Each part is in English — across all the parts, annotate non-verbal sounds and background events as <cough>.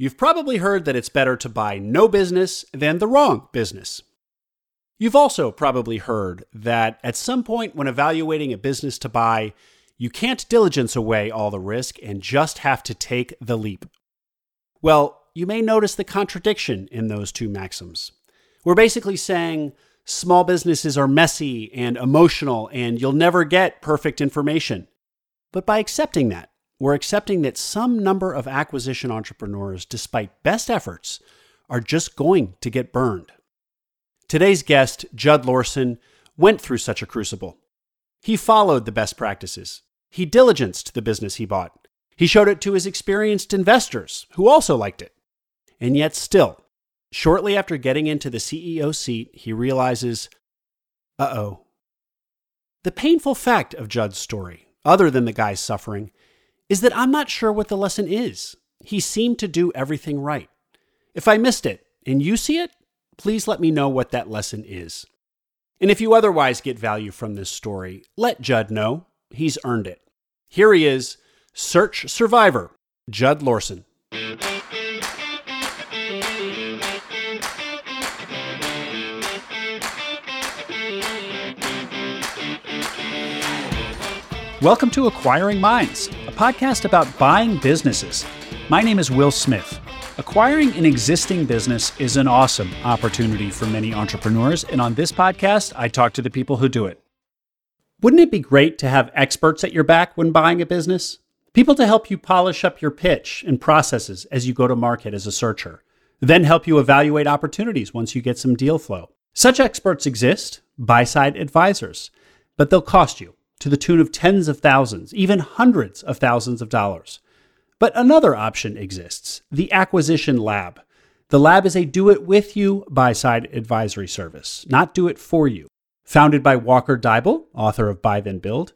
You've probably heard that it's better to buy no business than the wrong business. You've also probably heard that at some point when evaluating a business to buy, you can't diligence away all the risk and just have to take the leap. Well, you may notice the contradiction in those two maxims. We're basically saying small businesses are messy and emotional and you'll never get perfect information. But by accepting that, we're accepting that some number of acquisition entrepreneurs, despite best efforts, are just going to get burned. Today's guest, Judd Lorson, went through such a crucible. He followed the best practices. He diligenced the business he bought. He showed it to his experienced investors, who also liked it. And yet, still, shortly after getting into the CEO seat, he realizes uh oh. The painful fact of Judd's story, other than the guy's suffering, is that I'm not sure what the lesson is. He seemed to do everything right. If I missed it and you see it, please let me know what that lesson is. And if you otherwise get value from this story, let Judd know. He's earned it. Here he is, search survivor, Judd Lorson. Welcome to Acquiring Minds, a podcast about buying businesses. My name is Will Smith. Acquiring an existing business is an awesome opportunity for many entrepreneurs, and on this podcast, I talk to the people who do it. Wouldn't it be great to have experts at your back when buying a business? People to help you polish up your pitch and processes as you go to market as a searcher, then help you evaluate opportunities once you get some deal flow. Such experts exist, buy side advisors, but they'll cost you to the tune of tens of thousands, even hundreds of thousands of dollars. But another option exists the Acquisition Lab. The lab is a do it with you buy side advisory service, not do it for you. Founded by Walker Deibel, author of Buy Then Build,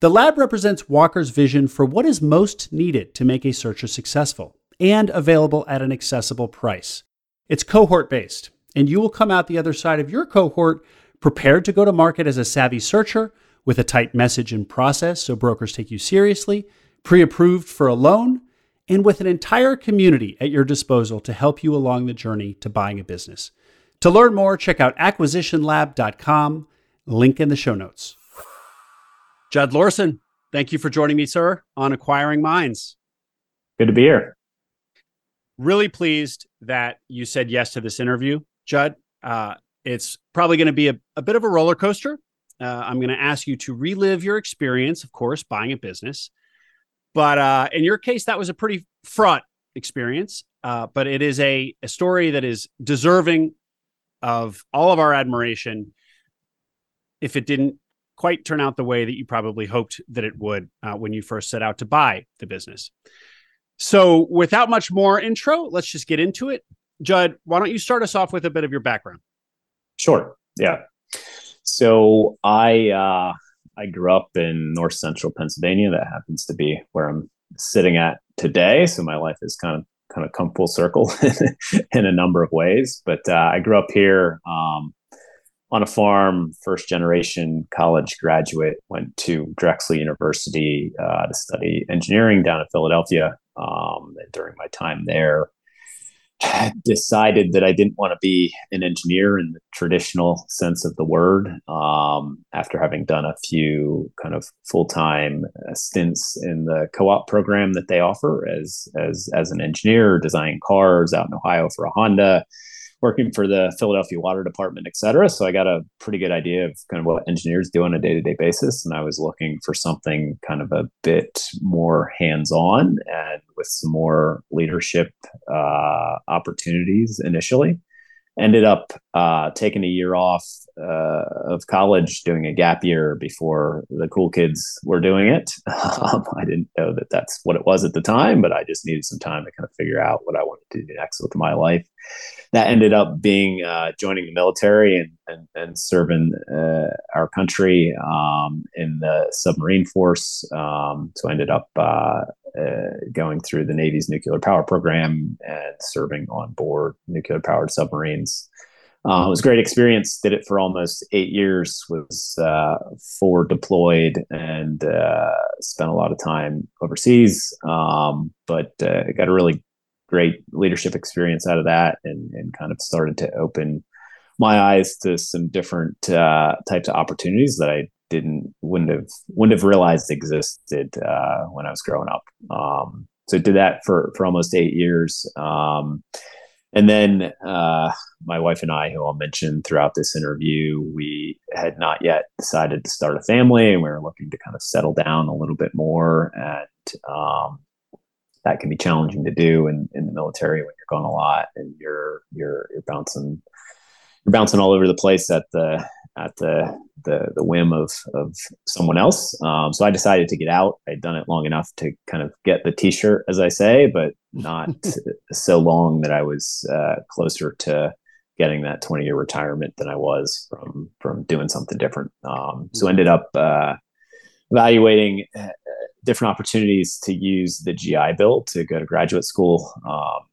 the lab represents Walker's vision for what is most needed to make a searcher successful and available at an accessible price. It's cohort based, and you will come out the other side of your cohort prepared to go to market as a savvy searcher with a tight message and process so brokers take you seriously, pre approved for a loan, and with an entire community at your disposal to help you along the journey to buying a business. To learn more, check out acquisitionlab.com, link in the show notes. Judd Lorson, thank you for joining me, sir, on Acquiring Minds. Good to be here. Really pleased that you said yes to this interview, Judd. Uh, it's probably going to be a, a, bit of a roller coaster. Uh, I'm going to ask you to relive your experience, of course, buying a business. But uh, in your case, that was a pretty fraught experience. Uh, but it is a, a story that is deserving of all of our admiration. If it didn't quite turn out the way that you probably hoped that it would uh, when you first set out to buy the business. So, without much more intro, let's just get into it. Judd, why don't you start us off with a bit of your background? Sure. Yeah. So I uh, I grew up in north central Pennsylvania. That happens to be where I'm sitting at today. So my life is kind of kind of come full circle <laughs> in a number of ways. But uh, I grew up here um, on a farm, first generation college graduate. Went to Drexel University uh, to study engineering down in Philadelphia. Um, and during my time there, decided that I didn't want to be an engineer in the traditional sense of the word. Um, after having done a few kind of full time uh, stints in the co op program that they offer as as as an engineer, designing cars out in Ohio for a Honda, working for the Philadelphia Water Department, et cetera. So I got a pretty good idea of kind of what engineers do on a day to day basis. And I was looking for something kind of a bit more hands on and with some more leadership uh, opportunities initially ended up uh, taking a year off uh, of college, doing a gap year before the cool kids were doing it. <laughs> Um, I didn't know that that's what it was at the time, but I just needed some time to kind of figure out what I wanted to do next with my life. That ended up being uh, joining the military and and, and serving uh, our country um, in the submarine force. Um, so I ended up uh, going through the Navy's nuclear power program and serving on board nuclear powered submarines. Uh, it was a great experience. Did it for almost eight years. Was uh, forward deployed and uh, spent a lot of time overseas. Um, but uh, got a really great leadership experience out of that, and and kind of started to open my eyes to some different uh, types of opportunities that I didn't wouldn't have wouldn't have realized existed uh, when I was growing up. Um, so did that for for almost eight years. Um, and then uh, my wife and I, who I'll mention throughout this interview, we had not yet decided to start a family, and we were looking to kind of settle down a little bit more. And um, that can be challenging to do in, in the military when you're going a lot and you're you're you're bouncing you're bouncing all over the place at the at the the, the whim of of someone else. Um, so I decided to get out. I'd done it long enough to kind of get the T-shirt, as I say, but not <laughs> so long that I was uh, closer to getting that 20 year retirement than I was from from doing something different. Um, so ended up uh, evaluating uh, different opportunities to use the GI Bill to go to graduate school. Um,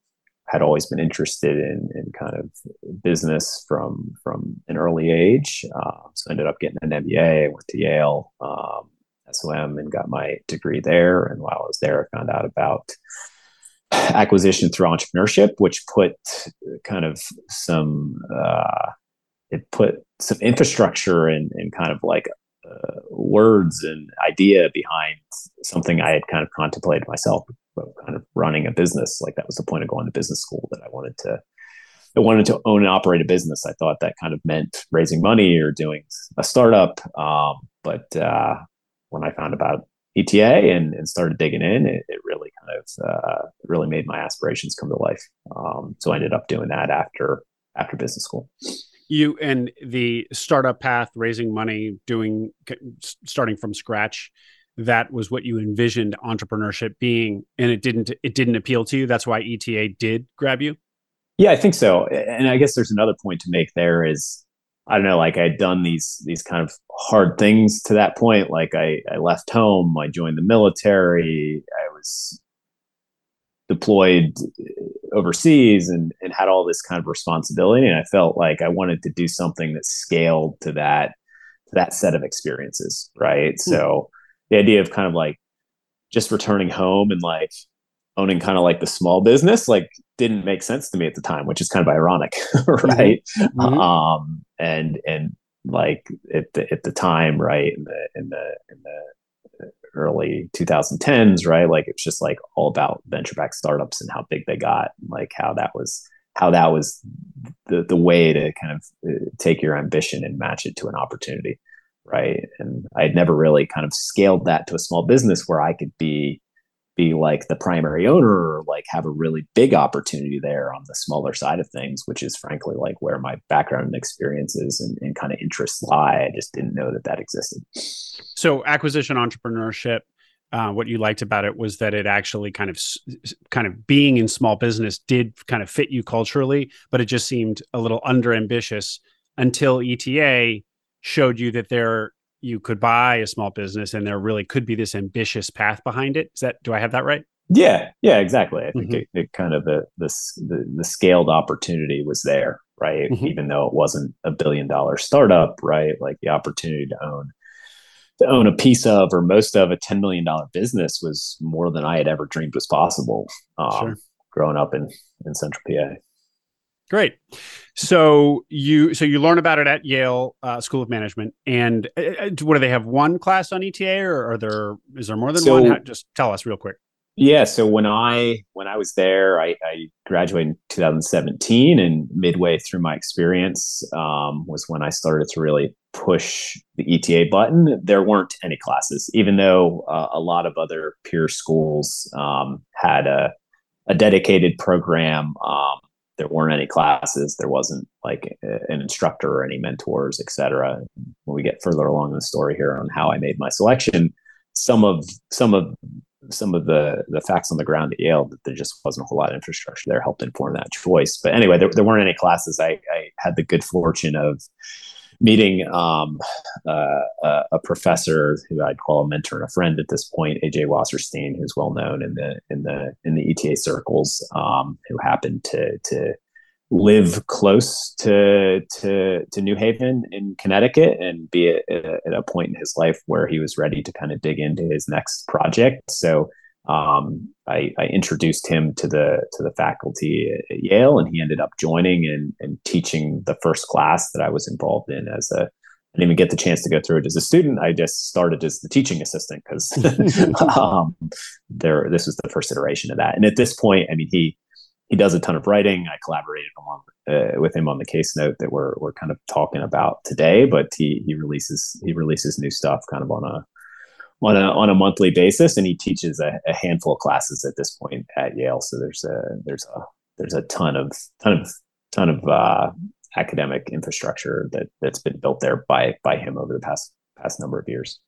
had always been interested in, in kind of business from from an early age. Uh, so ended up getting an MBA. Went to Yale, um, SOM, and got my degree there. And while I was there, I found out about acquisition through entrepreneurship, which put kind of some uh, it put some infrastructure and, and kind of like uh, words and idea behind something I had kind of contemplated myself kind of running a business. Like that was the point of going to business school that I wanted to I wanted to own and operate a business. I thought that kind of meant raising money or doing a startup. Um, but uh, when I found about ETA and, and started digging in, it, it really kind of uh, really made my aspirations come to life. Um, so I ended up doing that after after business school. You and the startup path, raising money, doing starting from scratch that was what you envisioned entrepreneurship being and it didn't it didn't appeal to you? That's why eta did grab you? Yeah i think so. And i guess there's another point to make there is i don't know like i'd done these these kind of hard things to that point. Like i i left home i joined the military i was deployed overseas and and had all this kind of responsibility and i felt like i wanted to do something that scaled to that to that set of experiences right? Mm. so the idea of kind of like just returning home and like owning kind of like the small business like didn't make sense to me at the time which is kind of ironic <laughs> right mm-hmm. mm-hmm. um and and like at the at the time right in the in the in the early 2010s right like it's just like all about venture backed startups and how big they got like how that was how that was the the way to kind of uh, take your ambition and match it to an opportunity right? And i had never really kind of scaled that to a small business where i could be be like the primary owner or like have a really big opportunity there on the smaller side of things which is frankly like where my background and experiences and, and kind of interests lie. I just didn't know that that existed. So acquisition entrepreneurship uh, what you liked about it was that it actually kind of kind of being in small business did kind of fit you culturally but it just seemed a little under ambitious until eta showed you that there you could buy a small business and there really could be this ambitious path behind it. Is that do I have that right? Yeah, yeah, exactly. I think mm-hmm. it, it, kind of the, the, the the scaled opportunity was there, right? Mm-hmm. Even though it wasn't a billion dollar startup, right? Like the opportunity to own to own a piece of or most of a ten million dollar business was more than I had ever dreamed was possible. Um, sure. Growing up in in Central PA. Great. So you so you learn about it at Yale uh, School of Management, and uh, uh what do they have? One class on ETA, or are there is there more than so, one? How, just tell us real quick. Yeah. So when I when I was there, I, I graduated in 2017, and midway through my experience um, was when I started to really push the ETA button. There weren't any classes, even though uh, a lot of other peer schools um, had a a dedicated program um, there weren't any classes there wasn't like an instructor or any mentors etc when we get further along in the story here on how i made my selection some of some of some of the the facts on the ground at yale that there just wasn't a whole lot of infrastructure there helped inform that choice. But anyway there, there weren't any classes. I, I had the good fortune of meeting um, uh, a professor who I'd call a mentor and a friend at this point, AJ Wasserstein, who's well known in the in the in the ETA circles, um, who happened to to live close to to to New Haven in Connecticut and be at, at a point in his life where he was ready to kind of dig into his next project. So um, I, I, introduced him to the to the faculty at Yale, and he ended up joining and, and teaching the first class that I was involved in as a. I didn't even get the chance to go through it as a student. I just started as the teaching assistant because <laughs> <laughs> um, there this was the first iteration of that. And at this point, I mean, he he does a ton of writing. I collaborated along uh, with him on the case note that we're we're kind of talking about today. But he he releases he releases new stuff kind of on a on a on a monthly basis, and he teaches a, a handful of classes at this point at Yale. So there's a there's a there's a ton of ton of ton of uh, academic infrastructure that that's been built there by by him over the past past number of years.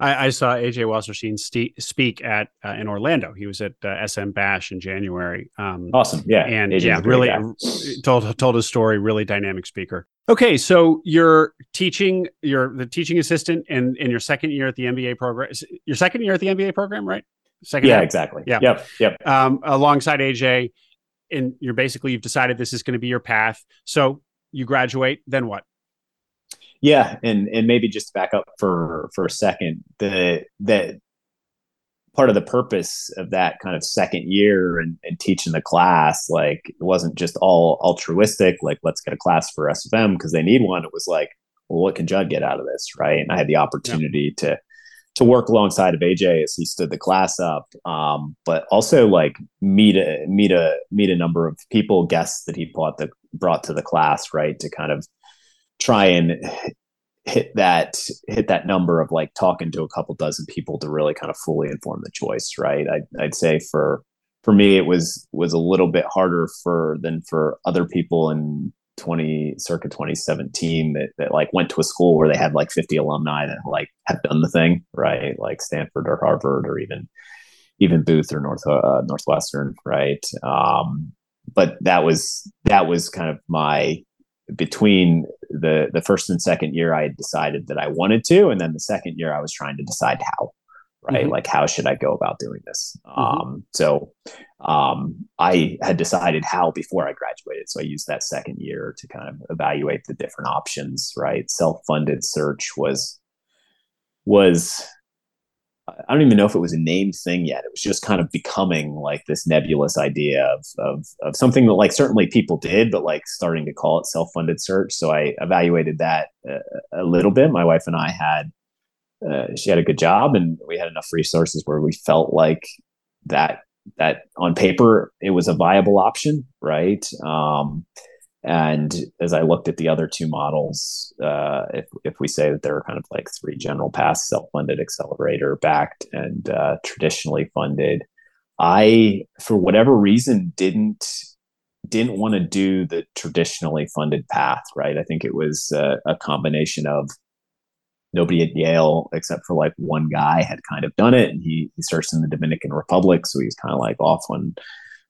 I, I saw AJ Wasserstein st- speak at uh, in Orlando. He was at uh, SMB Bash in January. Um, awesome, yeah, and AJ's yeah, really told told his story. Really dynamic speaker. Okay, so you're teaching, you're the teaching assistant in in your second year at the MBA program. Your second year at the MBA program, right? Second. Yeah, half? exactly. Yeah. Yep. Yep. Um, alongside AJ, and you're basically you've decided this is going to be your path. So you graduate, then what? Yeah, and and maybe just to back up for for a second, the that part of the purpose of that kind of second year and, and, teaching the class, like it wasn't just all altruistic, like let's get a class for SOM because they need one. It was like, well, what can Judd get out of this, right? And I had the opportunity yeah. to to work alongside of AJ as he stood the class up, um, but also like meet a meet a meet a number of people, guests that he brought the brought to the class, right, to kind of try and hit that hit that number of like talking to a couple dozen people to really kind of fully inform the choice right? I'd, I'd say for for me it was was a little bit harder for than for other people in 20 circa 2017 that, that like went to a school where they had like 50 alumni that like have done the thing right? Like stanford or harvard or even even booth or north uh, northwestern right? Um but that was that was kind of my between the the first and second year, I had decided that I wanted to, and then the second year, I was trying to decide how. Right, mm-hmm. like how should I go about doing this? Mm-hmm. Um, so um, I had decided how before I graduated. So I used that second year to kind of evaluate the different options. Right, self funded search was was I don't even know if it was a named thing yet. It was just kind of becoming like this nebulous idea of, of, of something that like certainly people did, but like starting to call it self-funded search. So I evaluated that a, a little bit. My wife and I had, uh, she had a good job and we had enough resources where we felt like that, that on paper, it was a viable option. Right. Um, and as I looked at the other two models, uh, if, if we say that there are kind of like three general paths, self-funded, accelerator backed, and uh, traditionally funded, I, for whatever reason, didn't didn't want to do the traditionally funded path. Right? I think it was uh, a combination of nobody at Yale except for like one guy had kind of done it, and he he starts in the Dominican Republic, so he's kind of like off on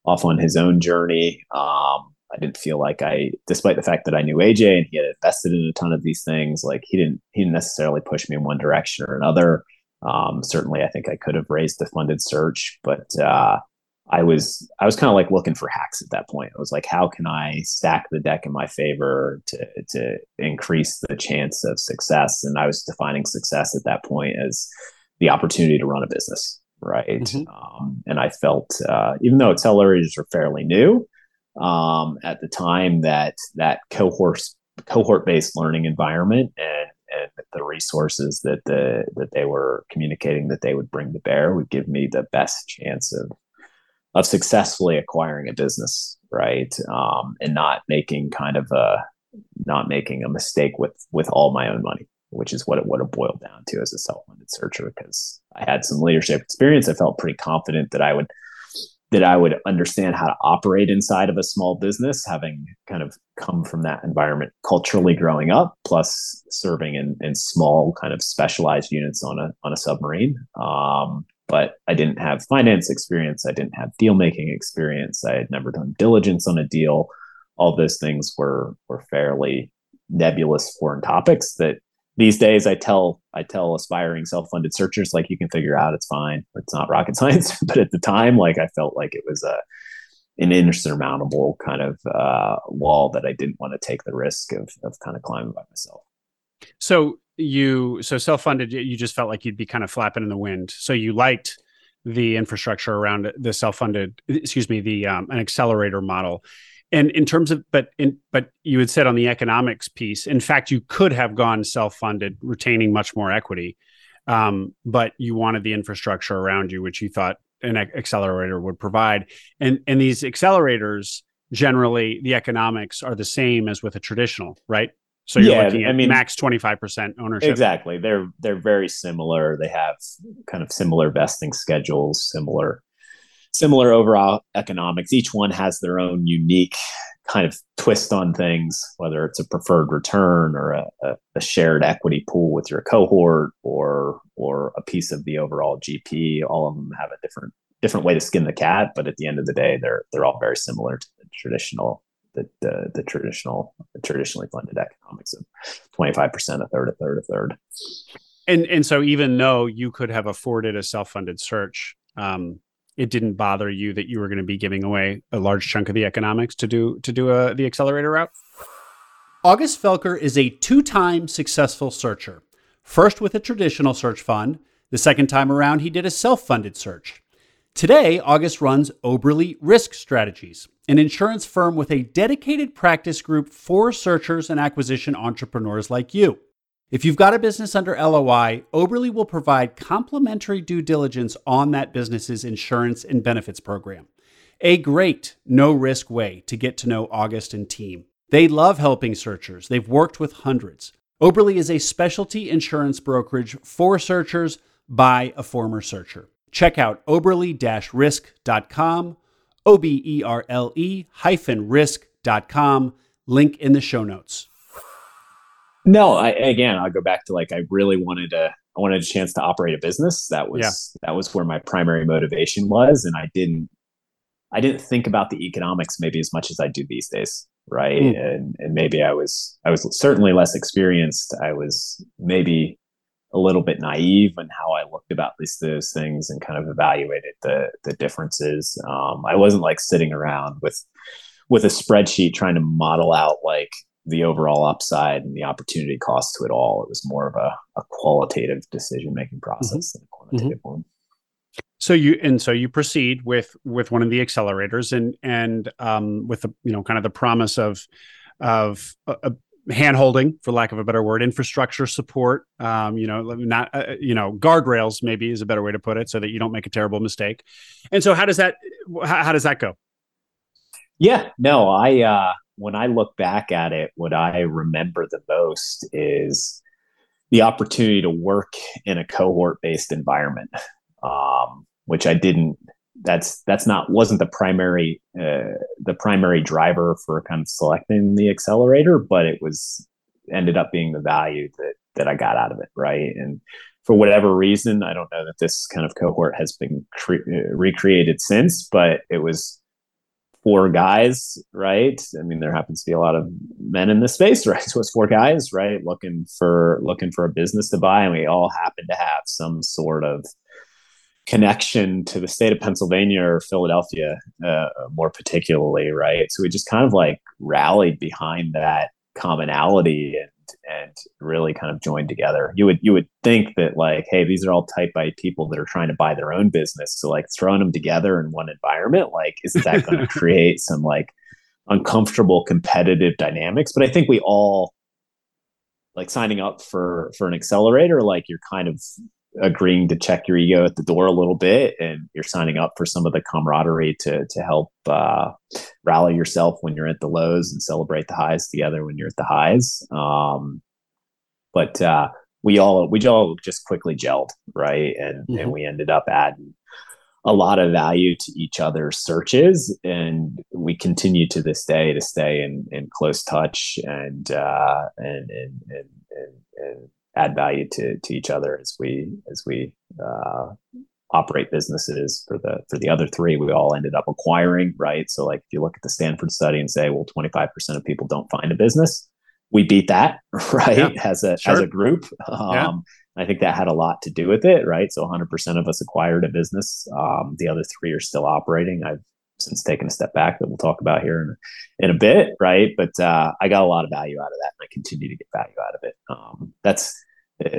off on his own journey. Um, I didn't feel like I, despite the fact that I knew AJ and he had invested in a ton of these things, like he didn't he didn't necessarily push me in one direction or another. Um, certainly, I think I could have raised the funded search, but uh, I was I was kind of like looking for hacks at that point. I was like, how can I stack the deck in my favor to to increase the chance of success? And I was defining success at that point as the opportunity to run a business, right? Mm-hmm. Um, and I felt uh, even though accelerators are fairly new, um, at the time that that cohort cohort based learning environment and, and the resources that the that they were communicating that they would bring to bear would give me the best chance of of successfully acquiring a business right? Um, and not making kind of a not making a mistake with with all my own money which is what it would have boiled down to as a self-funded searcher because i had some leadership experience. I felt pretty confident that i would that I would understand how to operate inside of a small business, having kind of come from that environment culturally growing up, plus serving in, in small kind of specialized units on a on a submarine. Um, but I didn't have finance experience. I didn't have deal making experience. I had never done diligence on a deal. All those things were were fairly nebulous foreign topics that these days I tell I tell aspiring self-funded searchers like you can figure out it's fine it's not rocket <laughs> science but at the time like I felt like it was a an insurmountable kind of uh, wall that I didn't want to take the risk of of kind of climbing by myself. So you so self-funded you just felt like you'd be kind of flapping in the wind. So you liked the infrastructure around the self-funded, excuse me, the um, an accelerator model. And in terms of, but in, but you had said on the economics piece, in fact, you could have gone self-funded, retaining much more equity, um, but you wanted the infrastructure around you, which you thought an accelerator would provide. And and these accelerators generally the economics are the same as with a traditional, right? So you're yeah, looking at I mean, max 25% ownership. Exactly. They're they're very similar. They have kind of similar vesting schedules, similar similar overall economics. Each one has their own unique kind of twist on things, whether it's a preferred return or a, a, shared equity pool with your cohort or or a piece of the overall GP. All of them have a different different way to skin the cat, but at the end of the day, they're they're all very similar to the traditional the, the, the traditional the traditionally funded economics of 25% a third a third a third and and so even though you could have afforded a self-funded search um, it didn't bother you that you were going to be giving away a large chunk of the economics to do to do a, the accelerator route? August felker is a two-time successful searcher. First with a traditional search fund the second time around he did a self-funded search. Today august runs Oberle risk strategies an insurance firm with a dedicated practice group for searchers and acquisition entrepreneurs like you. If you've got a business under LOI, Oberle will provide complimentary due diligence on that business's insurance and benefits program. A great, no risk way to get to know August and team. They love helping searchers, they've worked with hundreds. Oberle is a specialty insurance brokerage for searchers by a former searcher. Check out oberle risk.com, O B E R L E hyphen risk.com. Link in the show notes. No, I, again, I'll go back to like, I really wanted to, I wanted a chance to operate a business. That was, yeah. that was where my primary motivation was. And I didn't, I didn't think about the economics maybe as much as I do these days. Right. Mm. And, and maybe I was, I was certainly less experienced. I was maybe a little bit naive in how I looked about these those things and kind of evaluated the the differences. Um, I wasn't like sitting around with with a spreadsheet trying to model out like the overall upside and the opportunity cost to it all. It was more of a, a qualitative decision making process mm-hmm. than a quantitative mm-hmm. one. So you and so you proceed with with one of the accelerators and and um, with the you know kind of the promise of of a, hand holding, for lack of a better word, infrastructure support. Um, you know, not uh, you know guardrails maybe is a better way to put it, so that you don't make a terrible mistake. And so, how does that how, how does that go? Yeah, no, I uh, when I look back at it, what I remember the most is the opportunity to work in a cohort based environment, um, which I didn't that's that's not wasn't the primary uh, the primary driver for kind of selecting the accelerator, but it was ended up being the value that that I got out of it, right? And for whatever reason, I don't know that this kind of cohort has been cre- uh, recreated since, but it was four guys, right? I mean, there happens to be a lot of men in this space, <laughs> right? So it's four guys, right, looking for looking for a business to buy, and we all happen to have some sort of connection to the state of Pennsylvania or Philadelphia, uh, more particularly, right? So we just kind of like rallied behind that commonality and and really kind of joined together. You would you would think that like, hey, these are all type A people that are trying to buy their own business. So like throwing them together in one environment, like, isn't that going <laughs> to create some like uncomfortable competitive dynamics? But I think we all like signing up for for an accelerator, like you're kind of agreeing to check your ego at the door a little bit and you're signing up for some of the camaraderie to to help uh, rally yourself when you're at the lows and celebrate the highs together when you're at the highs um, but uh, we all we all just quickly gelled right and mm-hmm. and we ended up adding a lot of value to each other's searches and we continue to this day to stay in in close touch and uh, and, and, and, and, and add value to to each other as we as we uh, operate businesses. For the for the other three we all ended up acquiring right? So like if you look at the stanford study and say well 25% of people don't find a business we beat that <laughs> right? Yeah, as a sure. as a group. Um, yeah. i think that had a lot to do with it right? So 100% of us acquired a business. Um, the other three are still operating. I've since taken a step back that we'll talk about here in, in a bit, right? But uh, I got a lot of value out of that, and I continue to get value out of it. Um, that's uh,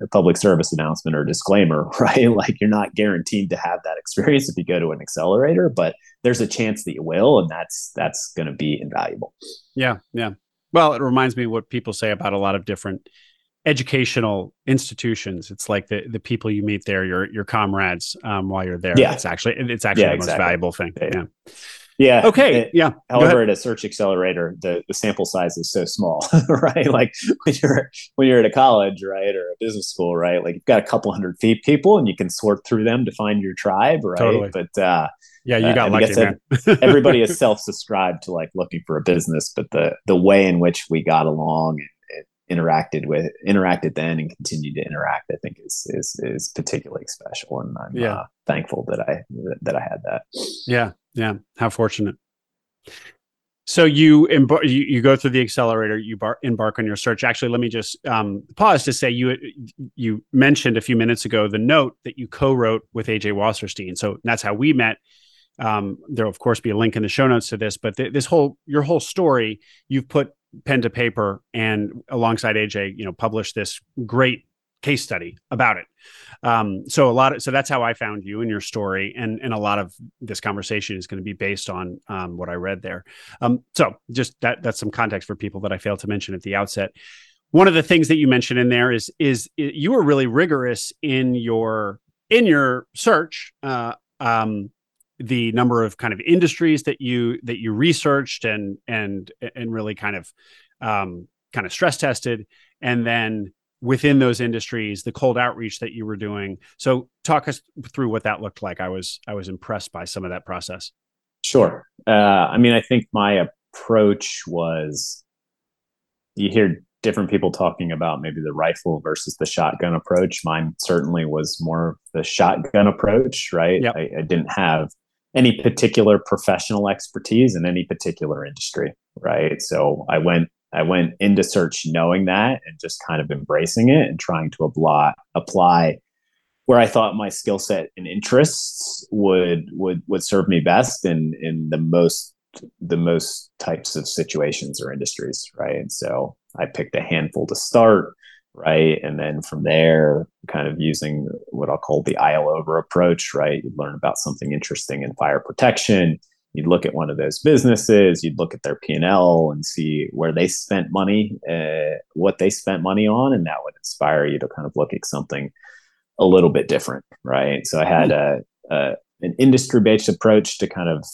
a public service announcement or disclaimer, <laughs> right? Like you're not guaranteed to have that experience if you go to an accelerator, but there's a chance that you will, and that's that's going to be invaluable. Yeah, yeah. Well, it reminds me what people say about a lot of different educational institutions. It's like the the people you meet there, your your comrades um, while you're there. Yeah. It's actually it's actually Yeah, the exactly. most valuable thing. Yeah. Yeah. Yeah. Okay. It- yeah. However, at a search accelerator, the, the sample size is so small, <laughs> right? Like when you're when you're at a college, right, or a business school, right? Like you've got a couple hundred feet people, and you can sort through them to find your tribe, right? Totally. But uh, Yeah, you uh, got I lucky, man. <laughs> everybody is self-subscribed to like looking for a business, but the the way in which we got along and interacted with interacted then and continue to interact, I think is is is particularly special, and I'm Yeah. uh, thankful that I that I had that. Yeah, yeah. How fortunate. So you embar- you, you go through the accelerator, you bar- embark on your search. Actually, let me just um, pause to say you you mentioned a few minutes ago the note that you co-wrote with AJ Wasserstein. So that's how we met. Um, there'll of course be a link in the show notes to this, but th- this whole your whole story, you've put pen to paper and alongside AJ, you know, published this great case study about it. Um, so a lot of so that's how I found you and your story, and and a lot of this conversation is going to be based on um, what I read there. Um, so just that that's some context for people that I failed to mention at the outset. One of the things that you mentioned in there is is you were really rigorous in your in your search. Uh, um, the number of kind of industries that you that you researched and and and really kind of um, kind of stress tested, and then within those industries the cold outreach that you were doing so talk us through what that looked like i was i was impressed by some of that process Sure. Uh, I mean, I think my approach was you hear different people talking about maybe the rifle versus the shotgun approach. Mine certainly was more the shotgun approach, right? Yep. I, I didn't have any particular professional expertise in any particular industry, right? So I went I went into search knowing that and just kind of embracing it and trying to apply apply where I thought my skill set and interests would would would serve me best in in the most the most types of situations or industries, right? And so I picked a handful to start, right? And then from there, kind of using what I'll call the aisle over approach, right? You'd learn about something interesting in fire protection. You'd look at one of those businesses, you'd look at their P&L and see where they spent money, uh, what they spent money on, and that would inspire you to kind of look at something a little bit different, right? So I had a, a an industry based approach to kind of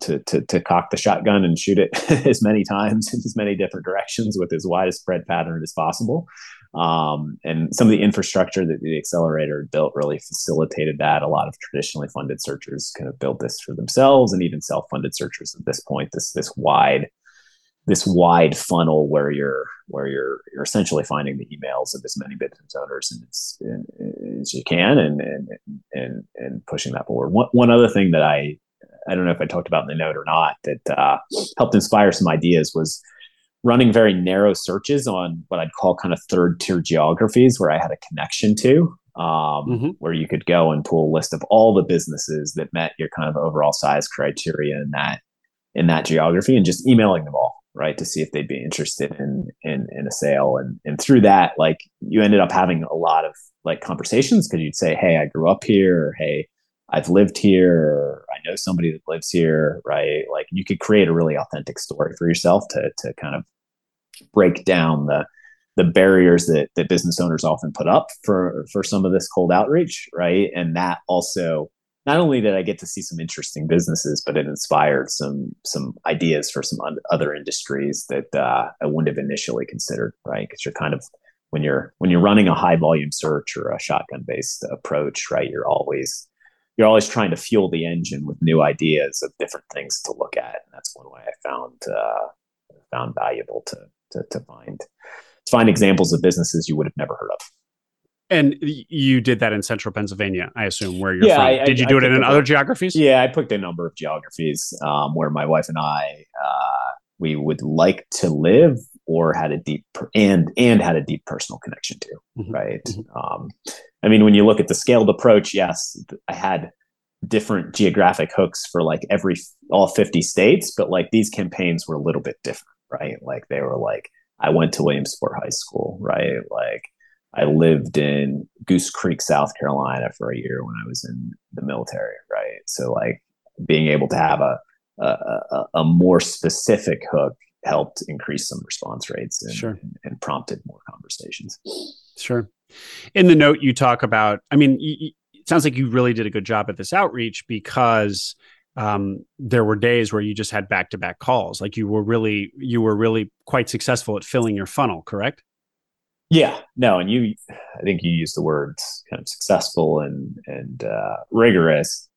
to, to to cock the shotgun and shoot it <laughs> as many times in as many different directions with as wide a spread pattern as possible. Um, and some of the infrastructure that the accelerator built really facilitated that. A lot of traditionally funded searchers kind of built this for themselves, and even self-funded searchers at this point. This this wide this wide funnel where you're where you're you're essentially finding the emails of as many business owners and it's, as you can and and and and pushing that forward. One one other thing that I I don't know if I talked about in the note or not that uh, helped inspire some ideas was running very narrow searches on what I'd call kind of third tier geographies where I had a connection to. Um, Mhm. Where you could go and pull a list of all the businesses that met your kind of overall size criteria in that in that geography, and just emailing them all, right, to see if they'd be interested in in in a sale. And and through that, like you ended up having a lot of like conversations because you'd say, "Hey, I grew up here," or "Hey, I've lived here," "I know somebody that lives here," right? Like you could create a really authentic story for yourself to to kind of break down the the barriers that that business owners often put up for for some of this cold outreach, right? And that also not only did I get to see some interesting businesses, but it inspired some some ideas for some other industries that uh, I wouldn't have initially considered, right? Because you're kind of when you're when you're running a high volume search or a shotgun based approach, right? You're always you're always trying to fuel the engine with new ideas of different things to look at, and that's one way I found uh, found valuable to, to to find to find examples of businesses you would have never heard of. and you did that in central pennsylvania i assume where you're Yeah, from. I- did you I- do I it in other geographies? Yeah, I picked a number of geographies um, where my wife and I uh, we would like to live or had a deep per- and and had a deep personal connection to. Mhm. Right. Mhm. Um, I mean, when you look at the scaled approach, yes, I had different geographic hooks for like every all 50 states, but like these campaigns were a little bit different, right? Like they were like I went to Williamsport High School, right? Like I lived in Goose Creek, South Carolina for a year when I was in the military, right? So like being able to have a a, a more specific hook helped increase some response rates and, sure. and, and, prompted more conversations. Sure. In the note, you talk about, I mean, y- it sounds like you really did a good job at this outreach because um, there were days where you just had back to back calls. Like you were really, you were really quite successful at filling your funnel, correct? Yeah, no, and you, I think you used the words kind of successful and and uh, rigorous.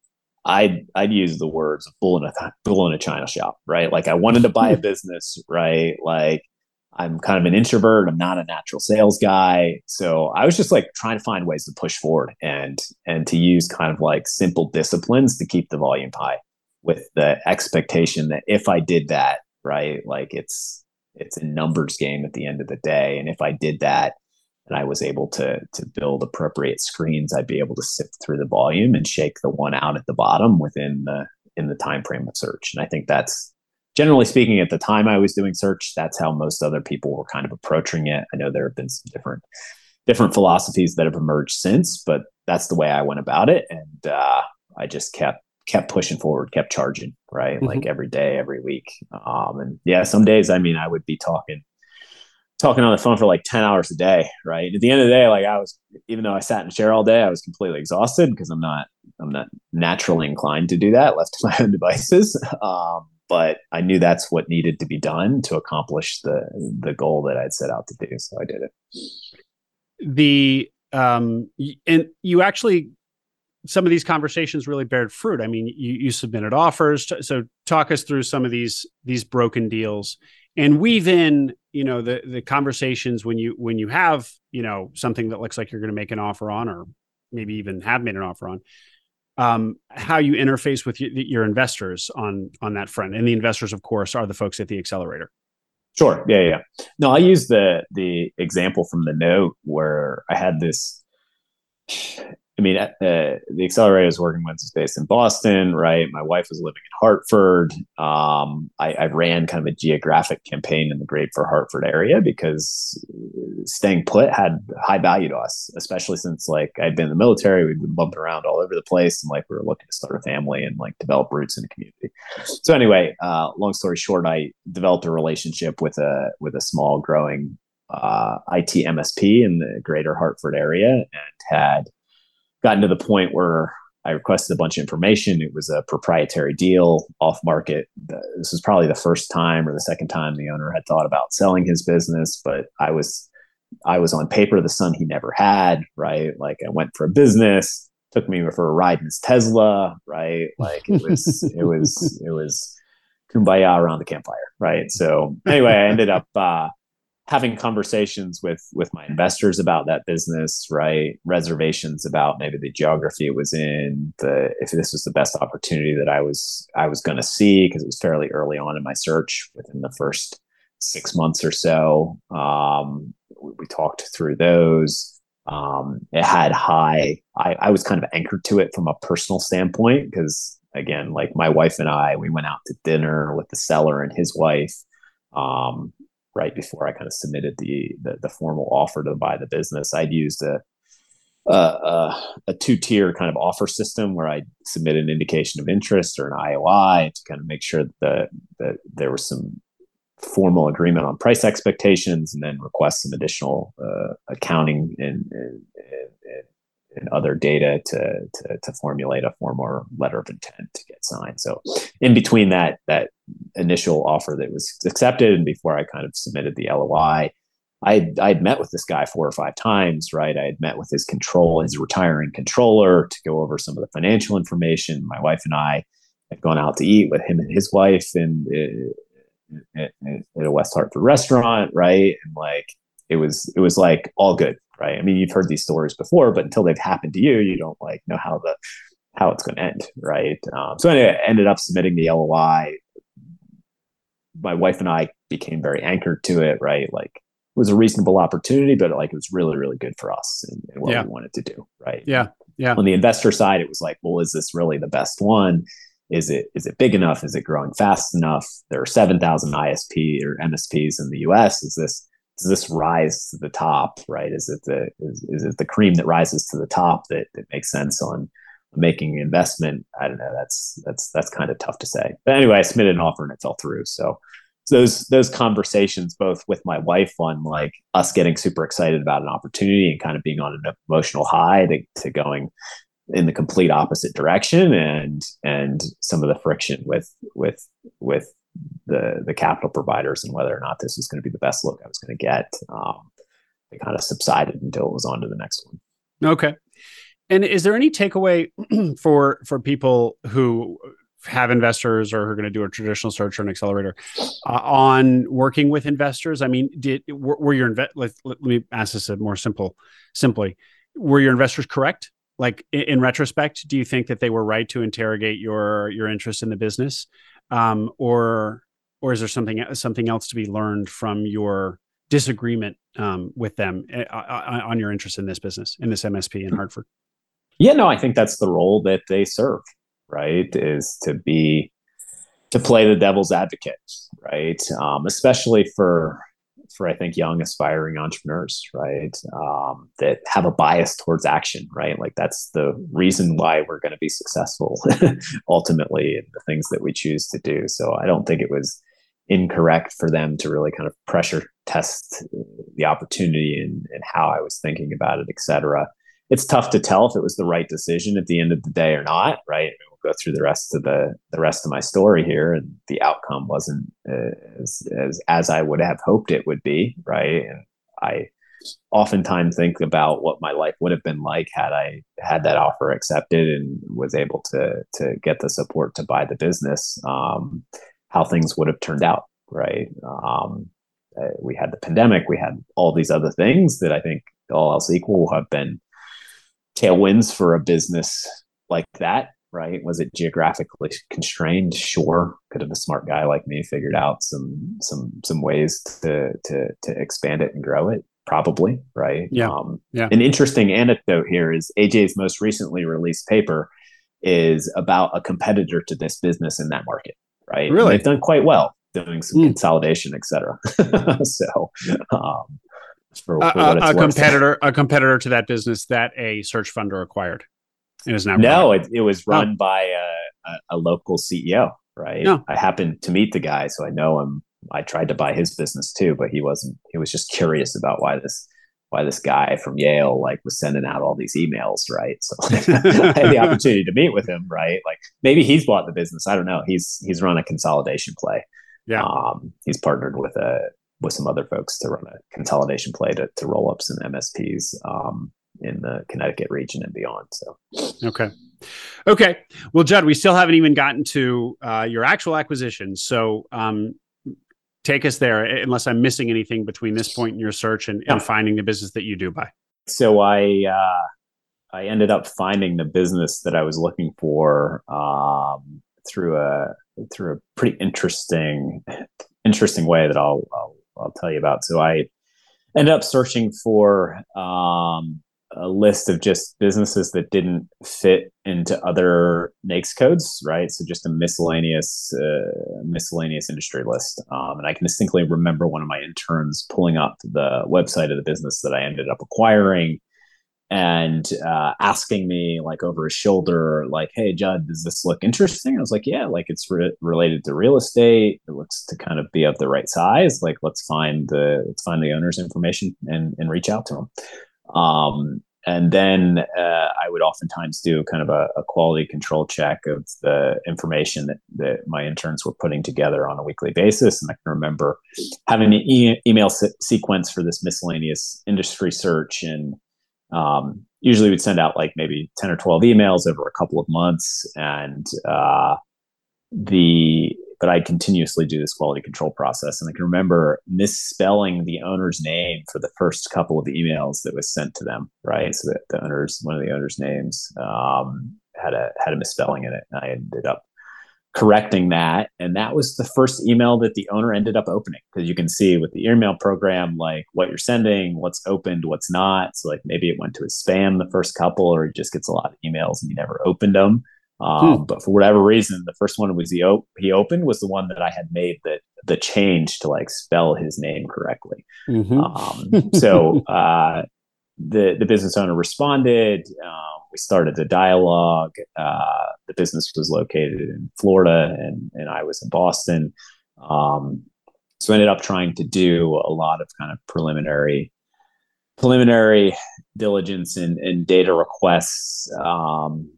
I'd I'd use the words bull in a bull in a china shop, right? Like I wanted to buy a hmm. business, right? Like I'm kind of an introvert. I'm not a natural sales guy, so I was just like trying to find ways to push forward and and to use kind of like simple disciplines to keep the volume high, with the expectation that if I did that, right, like it's it's a numbers game at the end of the day. And if I did that and I was able to to build appropriate screens, I'd be able to sift through the volume and shake the one out at the bottom within the in the time frame of search. And I think that's generally speaking, at the time I was doing search, that's how most other people were kind of approaching it. I know there have been some different different philosophies that have emerged since, but that's the way I went about it. And uh, I just kept kept pushing forward, kept charging, right? Mm-hmm. Like every day, every week. Um, and yeah, some days, I mean, I would be talking, talking on the phone for like 10 hours a day, right? At the end of the day, like I was, even though I sat in a chair all day, I was completely exhausted because I'm not, I'm not naturally inclined to do that <laughs> left to my own devices. Um, but I knew that's what needed to be done to accomplish the, the goal that I'd set out to do. So I did it. The, um, and you actually some of these conversations really bared fruit. I mean, you, you submitted offers. So talk us through some of these these broken deals and weave in, you know, the the conversations when you when you have, you know, something that looks like you're going to make an offer on, or maybe even have made an offer on. Um, how you interface with your, your investors on on that front, and the investors, of course, are the folks at the accelerator. Sure. Yeah, yeah. No, I use the the example from the note where I had this mean, uh, the accelerator I was working with is based in Boston, right? My wife was living in Hartford. Um, I, I, ran kind of a geographic campaign in the Greater Hartford area because staying put had high value to us, especially since like I'd been in the military, we'd been bumping around all over the place, and like we were looking to start a family and like develop roots in the community. So anyway, uh, long story short, I developed a relationship with a with a small growing uh, IT MSP in the Greater Hartford area and had gotten to the point where I requested a bunch of information. It was a proprietary deal off market. This was probably the first time or the second time the owner had thought about selling his business, but I was I was on paper the son he never had, right? Like I went for a business, took me for a ride in his Tesla, right? Like it was <laughs> it was it was kumbaya around the campfire, right? So anyway, I ended up uh having conversations with with my investors about that business right? Reservations about maybe the geography it was in the if this was the best opportunity that i was i was going to see because it was fairly early on in my search within the first six months or so. Um, we, we, talked through those. Um, it had high I, I was kind of anchored to it from a personal standpoint because again like my wife and i we went out to dinner with the seller and his wife. Um, right before I kind of submitted the, the, the formal offer to buy the business, I'd used a a, a two tier kind of offer system where I submit an indication of interest or an IOI to kind of make sure that that there was some formal agreement on price expectations, and then request some additional uh, accounting and, and, and, and other data to, to, to formulate a formal letter of intent to get signed. So in between that that initial offer that was accepted and before I kind of submitted the LOI, I I'd met with this guy four or five times, right? I had met with his control, his retiring controller to go over some of the financial information. My wife and I had gone out to eat with him and his wife in, in a West Hartford restaurant, right? And like it was it was like all good, right? I mean, you've heard these stories before, but until they've happened to you, you don't like know how the how it's going to end, right? Um, so anyway, I ended up submitting the LOI. My wife and I became very anchored to it, right? Like it was a reasonable opportunity, but like it was really, really good for us and, and what yeah. we wanted to do, right? Yeah, yeah. On the investor side, it was like, well, is this really the best one? Is it is it big enough? Is it growing fast enough? There are seven thousand ISP or MSPs in the U.S. Is this does this rise to the top? Right? Is it the is, is it the cream that rises to the top that that makes sense on making an investment? I don't know. That's that's that's kind of tough to say. But anyway, I submitted an offer and it fell through. So those those conversations both with my wife on like us getting super excited about an opportunity and kind of being on an emotional high to, to going in the complete opposite direction and and some of the friction with with with the the capital providers and whether or not this was going to be the best look I was going to get um, it kind of subsided until it was on to the next one okay and is there any takeaway <clears throat> for for people who have investors or who are going to do a traditional search or an accelerator uh, on working with investors? I mean, did were, were your invest? Let, let, me ask this a more simple, simply. Were your investors correct? Like in, in, retrospect, do you think that they were right to interrogate your your interest in the business, um, or or is there something something else to be learned from your disagreement um, with them uh, on your interest in this business in this MSP in Hartford? Yeah, no, I think that's the role that they serve right? Is to be to play the devil's advocate, right? Um, especially for for I think young aspiring entrepreneurs, right? Um, that have a bias towards action, right? Like that's the reason why we're going to be successful <laughs> ultimately in the things that we choose to do. So I don't think it was incorrect for them to really kind of pressure test the opportunity and, and how I was thinking about it, et cetera. It's tough to tell if it was the right decision at the end of the day or not, right? And we'll go through the rest of the the rest of my story here, and the outcome wasn't as as as I would have hoped it would be, right? And I oftentimes think about what my life would have been like had I had that offer accepted and was able to to get the support to buy the business. Um, how things would have turned out, right? Um, uh, we had the pandemic, we had all these other things that I think all else equal have been tailwinds for a business like that right? Was it geographically constrained? Sure. Could have a smart guy like me figured out some some some ways to to to expand it and grow it? Probably, right? Yeah. Um, yeah. An interesting anecdote here is AJ's most recently released paper is about a competitor to this business in that market, right? Really, and they've done quite well doing some mm. consolidation, et cetera. <laughs> so. Um, for, for a, a competitor, a competitor to that business that a search funder acquired. It is now no, it, it was run oh. by a, a, a, local CEO, right? No. I happened to meet the guy, so I know him. I tried to buy his business too, but he wasn't. He was just curious about why this why this guy from Yale like was sending out all these emails, right? So <laughs> I had the <laughs> opportunity to meet with him, right? Like maybe he's bought the business. I don't know. He's he's run a consolidation play. Yeah. Um, he's partnered with a with some other folks to run a consolidation play to, to roll up some MSPs. Um, in the Connecticut region and beyond. So, okay. Okay. Well, Judd, we still haven't even gotten to uh, your actual acquisition. So, um, take us there, unless I'm missing anything between this point in your search and, and finding the business that you do buy. So, I uh, I ended up finding the business that I was looking for um, through a through a pretty interesting interesting way that I'll I'll, I'll tell you about. So, I ended up searching for um, a list of just businesses that didn't fit into other NAICS codes, right? So just a miscellaneous uh, miscellaneous industry list. Um, and I can distinctly remember one of my interns pulling up the website of the business that I ended up acquiring and uh, asking me like over his shoulder, like, "Hey, Judd, does this look interesting?" I was like, "Yeah, like it's re- related to real estate. It looks to kind of be of the right size. Like, let's find the let's find the owner's information and and reach out to him." Um, and then uh, I would oftentimes do kind of a, a, quality control check of the information that, that my interns were putting together on a weekly basis. And I can remember having an e- email se- sequence for this miscellaneous industry search. And um, usually we'd send out like maybe 10 or 12 emails over a couple of months. And uh, the but I continuously do this quality control process. And I can remember misspelling the owner's name for the first couple of emails that was sent to them, right? So that the owner's one of the owner's names um, had a had a misspelling in it. And I ended up correcting that. And that was the first email that the owner ended up opening. Because you can see with the email program, like what you're sending, what's opened, what's not. So like maybe it went to his spam the first couple, or he just gets a lot of emails and he never opened them. Um, hmm. But for whatever reason, the first one was he op- he opened was the one that I had made that the change to like spell his name correctly. Mm-hmm. Um, so <laughs> uh, the the business owner responded. Um, we started a dialogue. Uh, the business was located in Florida, and and I was in Boston. Um, so I ended up trying to do a lot of kind of preliminary preliminary diligence and, and data requests um,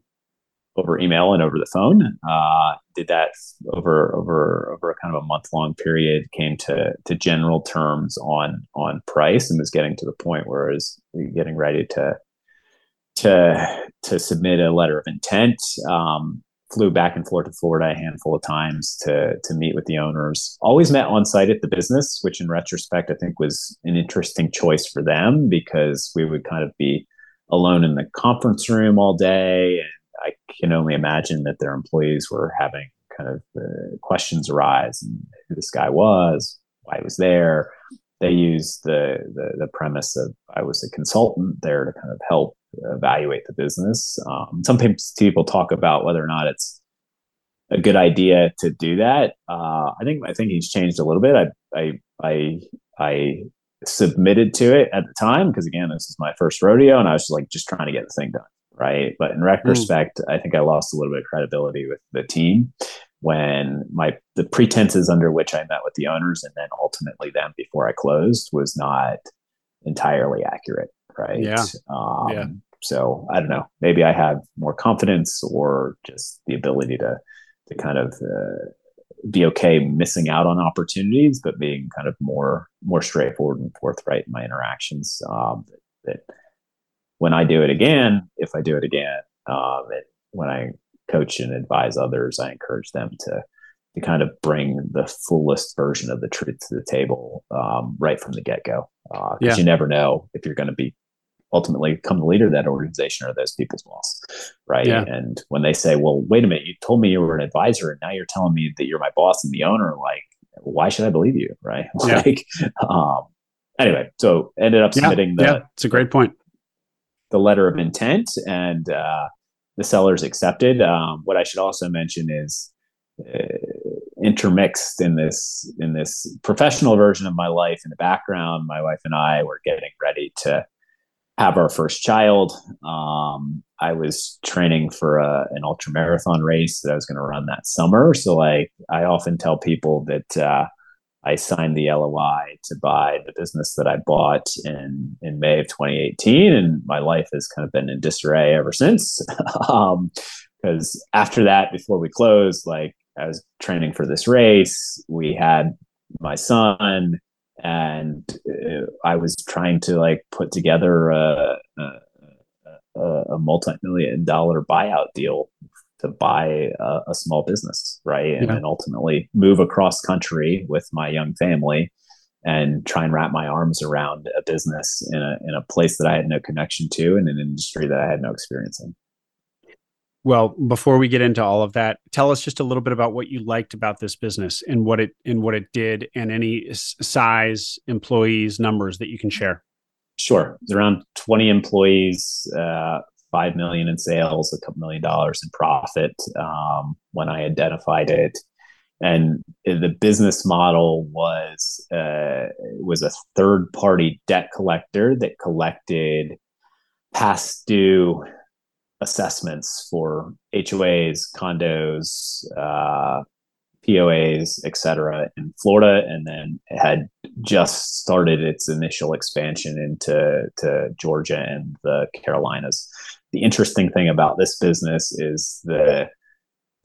over email and over the phone. Uh, did that over over over a kind of a month long period. Came to to general terms on on price and was getting to the point where I was getting ready to to to submit a letter of intent. Um, flew back and forth to Florida a handful of times to to meet with the owners. Always met on site at the business, which in retrospect I think was an interesting choice for them because we would kind of be alone in the conference room all day and I can only imagine that their employees were having kind of uh, questions arise and who this guy was, why he was there. They used the, the, the premise of I was a consultant there to kind of help evaluate the business. Um, some people talk about whether or not it's a good idea to do that. Uh, I think I think he's changed a little bit. I I I, I submitted to it at the time because again, this is my first rodeo, and I was just like just trying to get the thing done right? But in retrospect, mm. I think I lost a little bit of credibility with the team when my the pretenses under which I met with the owners and then ultimately them before I closed was not entirely accurate, right? Yeah. Um, yeah. So I don't know. Maybe I have more confidence or just the ability to to kind of uh, be okay missing out on opportunities, but being kind of more more straightforward and forthright in my interactions. Um, that, that when I do it again, if I do it again, um, it, when I coach and advise others, I encourage them to to kind of bring the fullest version of the truth to the table um, right from the get go. Because uh, yeah. you never know if you're going to be ultimately become the leader of that organization or those people's boss, right? Yeah. And when they say, "Well, wait a minute, you told me you were an advisor, and now you're telling me that you're my boss and the owner," like, why should I believe you, right? <laughs> Yeah. like, um, anyway, so ended up submitting yeah. the. Yeah, it's a great point the letter of intent and uh, the sellers accepted. Um, what I should also mention is uh, intermixed in this in this professional version of my life in the background. My wife and I were getting ready to have our first child. Um, I was training for a, an ultra marathon race that I was going to run that summer. So, like, I often tell people that uh, I signed the LOI to buy the business that I bought in in May of 2018, and my life has kind of been in disarray ever since. Because <laughs> um, after that, before we closed, like I was training for this race, we had my son, and uh, I was trying to like put together a, a, a multi-million dollar buyout deal to buy a, a small business, right? And, yeah. and ultimately move across country with my young family and try and wrap my arms around a business in a in a place that I had no connection to and an industry that I had no experience in. Well, before we get into all of that, tell us just a little bit about what you liked about this business and what it and what it did, and any size, employees, numbers that you can share. Sure, it's around twenty employees, uh, five million in sales, a couple million dollars in profit um, when I identified it. And the business model was uh, was a third party debt collector that collected past due assessments for HOAs, condos, uh, POAs, et cetera, in Florida, and then it had just started its initial expansion into to Georgia and the Carolinas. The interesting thing about this business is the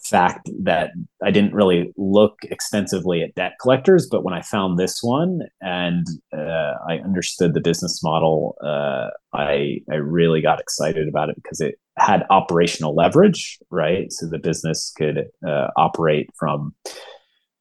fact that I didn't really look extensively at debt collectors, but when I found this one and uh, I understood the business model, uh, I I really got excited about it because it had operational leverage, right? So the business could uh, operate from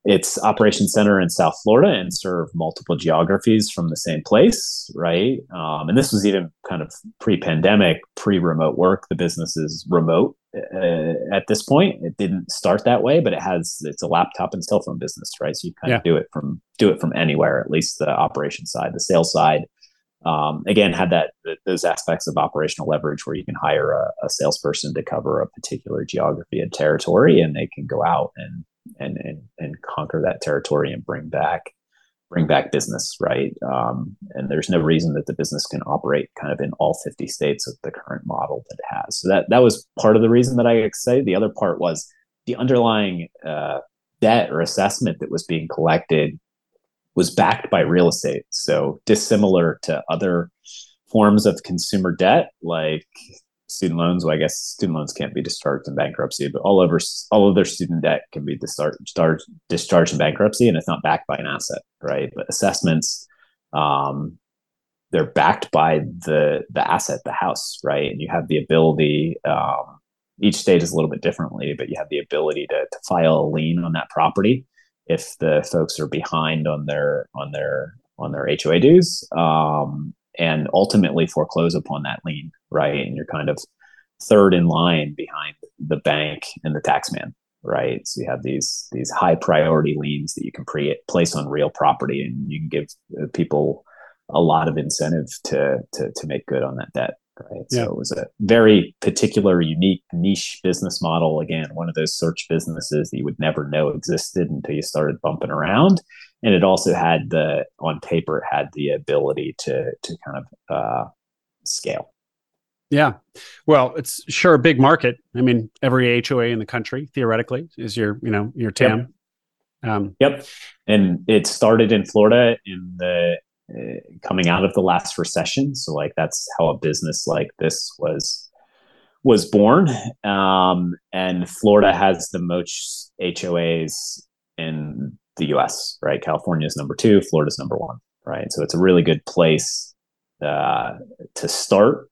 its operation center in South Florida and serve multiple geographies from the same place, right? Um, and this was even kind of pre-pandemic, pre-remote work. The business is remote uh, at this point. It didn't start that way, but it has it's a laptop and cell phone business, right? So you kind yeah. of do it from do it from anywhere. At least the operation side, the sales side. Um, again, had that those aspects of operational leverage where you can hire a, a salesperson to cover a particular geography and territory, and they can go out and and and and conquer that territory and bring back bring back business, right? Um, and there's no reason that the business can operate kind of in all 50 states with the current model that it has. So that that was part of the reason that I excited. The other part was the underlying uh, debt or assessment that was being collected was backed by real estate. So dissimilar to other forms of consumer debt like student loans. Well, I guess student loans can't be discharged in bankruptcy, but all over all of their student debt can be discharged discharged in bankruptcy, and it's not backed by an asset, right? But assessments, um, they're backed by the the asset, the house, right? And you have the ability. Um, each state is a little bit differently, but you have the ability to, to file a lien on that property if the folks are behind on their on their on their HOA dues. Um, and ultimately foreclose upon that lien, right? And you're kind of third in line behind the bank and the taxman, right? So you have these these high priority liens that you can pre- place on real property, and you can give people a lot of incentive to to to make good on that debt. Right. Yeah. So it was a very particular, unique niche business model. Again, one of those search businesses that you would never know existed until you started bumping around and it also had the on paper it had the ability to to kind of uh, scale. Yeah, well, it's sure a big market. I mean, every HOA in the country theoretically is your you know your TAM. Yep. Um, yep, and it started in Florida in the coming out of the last recession. So like that's how a business like this was was born. Um, and Florida has the most HOAs in the US, right? California is number two, Florida's number one, right? So it's a really good place uh, to start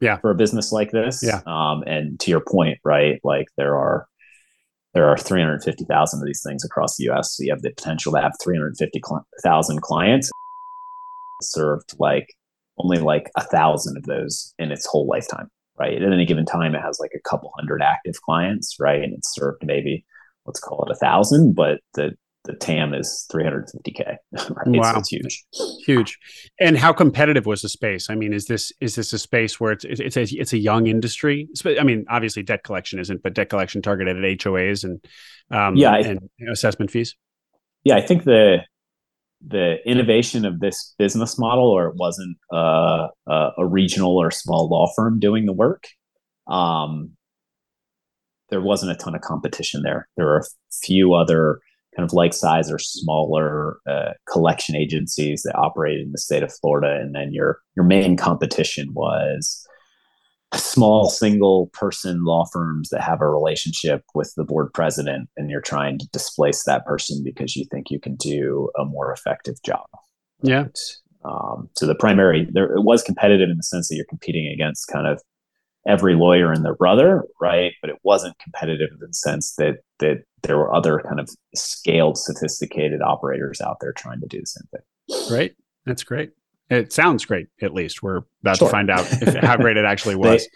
yeah. for a business like this. Yeah. Um, and to your point, right? Like there are there are 350,000 of these things across the US. So you have the potential to have 350,000 clients served like only like a thousand of those in its whole lifetime, right? At any given time, it has like a couple hundred active clients, right? And it's served maybe let's call it a thousand, but the the TAM is 350k. <laughs> Right? Wow, it's, it's, huge, huge. And how competitive was the space? I mean, is this is this a space where it's it's a it's a young industry? I mean, obviously debt collection isn't, but debt collection targeted at HOAs and um, yeah, and assessment fees. Yeah, I think the the innovation of this business model, or it wasn't uh, a, a regional or small law firm doing the work. Um, there wasn't a ton of competition there. There were a few other kind of like size or smaller uh, collection agencies that operated in the state of Florida, and then your your main competition was small single person law firms that have a relationship with the board president, and you're trying to displace that person because you think you can do a more effective job. Yeah. Um, so the primary there it was competitive in the sense that you're competing against kind of every lawyer and their brother, right? But it wasn't competitive in the sense that that there were other kind of scaled, sophisticated operators out there trying to do the same thing. Great, that's great. It sounds great. At least we're about sure. to find out if, how great it actually <laughs> was.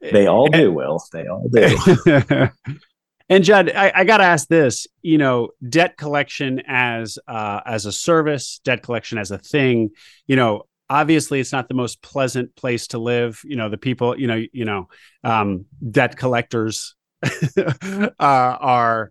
they, they all do, Will. They all do. <laughs> and Judd, I, I got to ask this: you know, debt collection as uh, as a service, debt collection as a thing. You know, obviously it's not the most pleasant place to live you know the people you know you know um, debt collectors <laughs> uh, are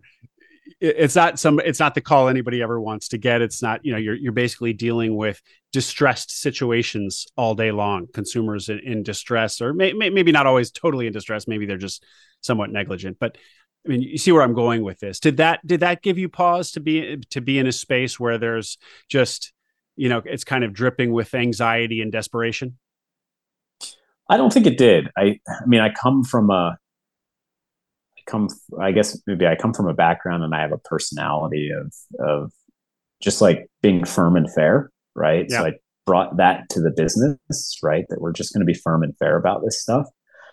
it's not some it's not the call anybody ever wants to get. It's not you know you're you're basically dealing with distressed situations all day long. Consumers in, in distress or may, may, maybe not always totally in distress. Maybe they're just somewhat negligent. But I mean, you see where I'm going with this. Did that did that give you pause to be to be in a space where there's just you know it's kind of dripping with anxiety and desperation? I don't think it did. I i mean i come from a come i guess maybe i come from a background and i have a personality of of just like being firm and fair right yeah. so i brought that to the business right that we're just going to be firm and fair about this stuff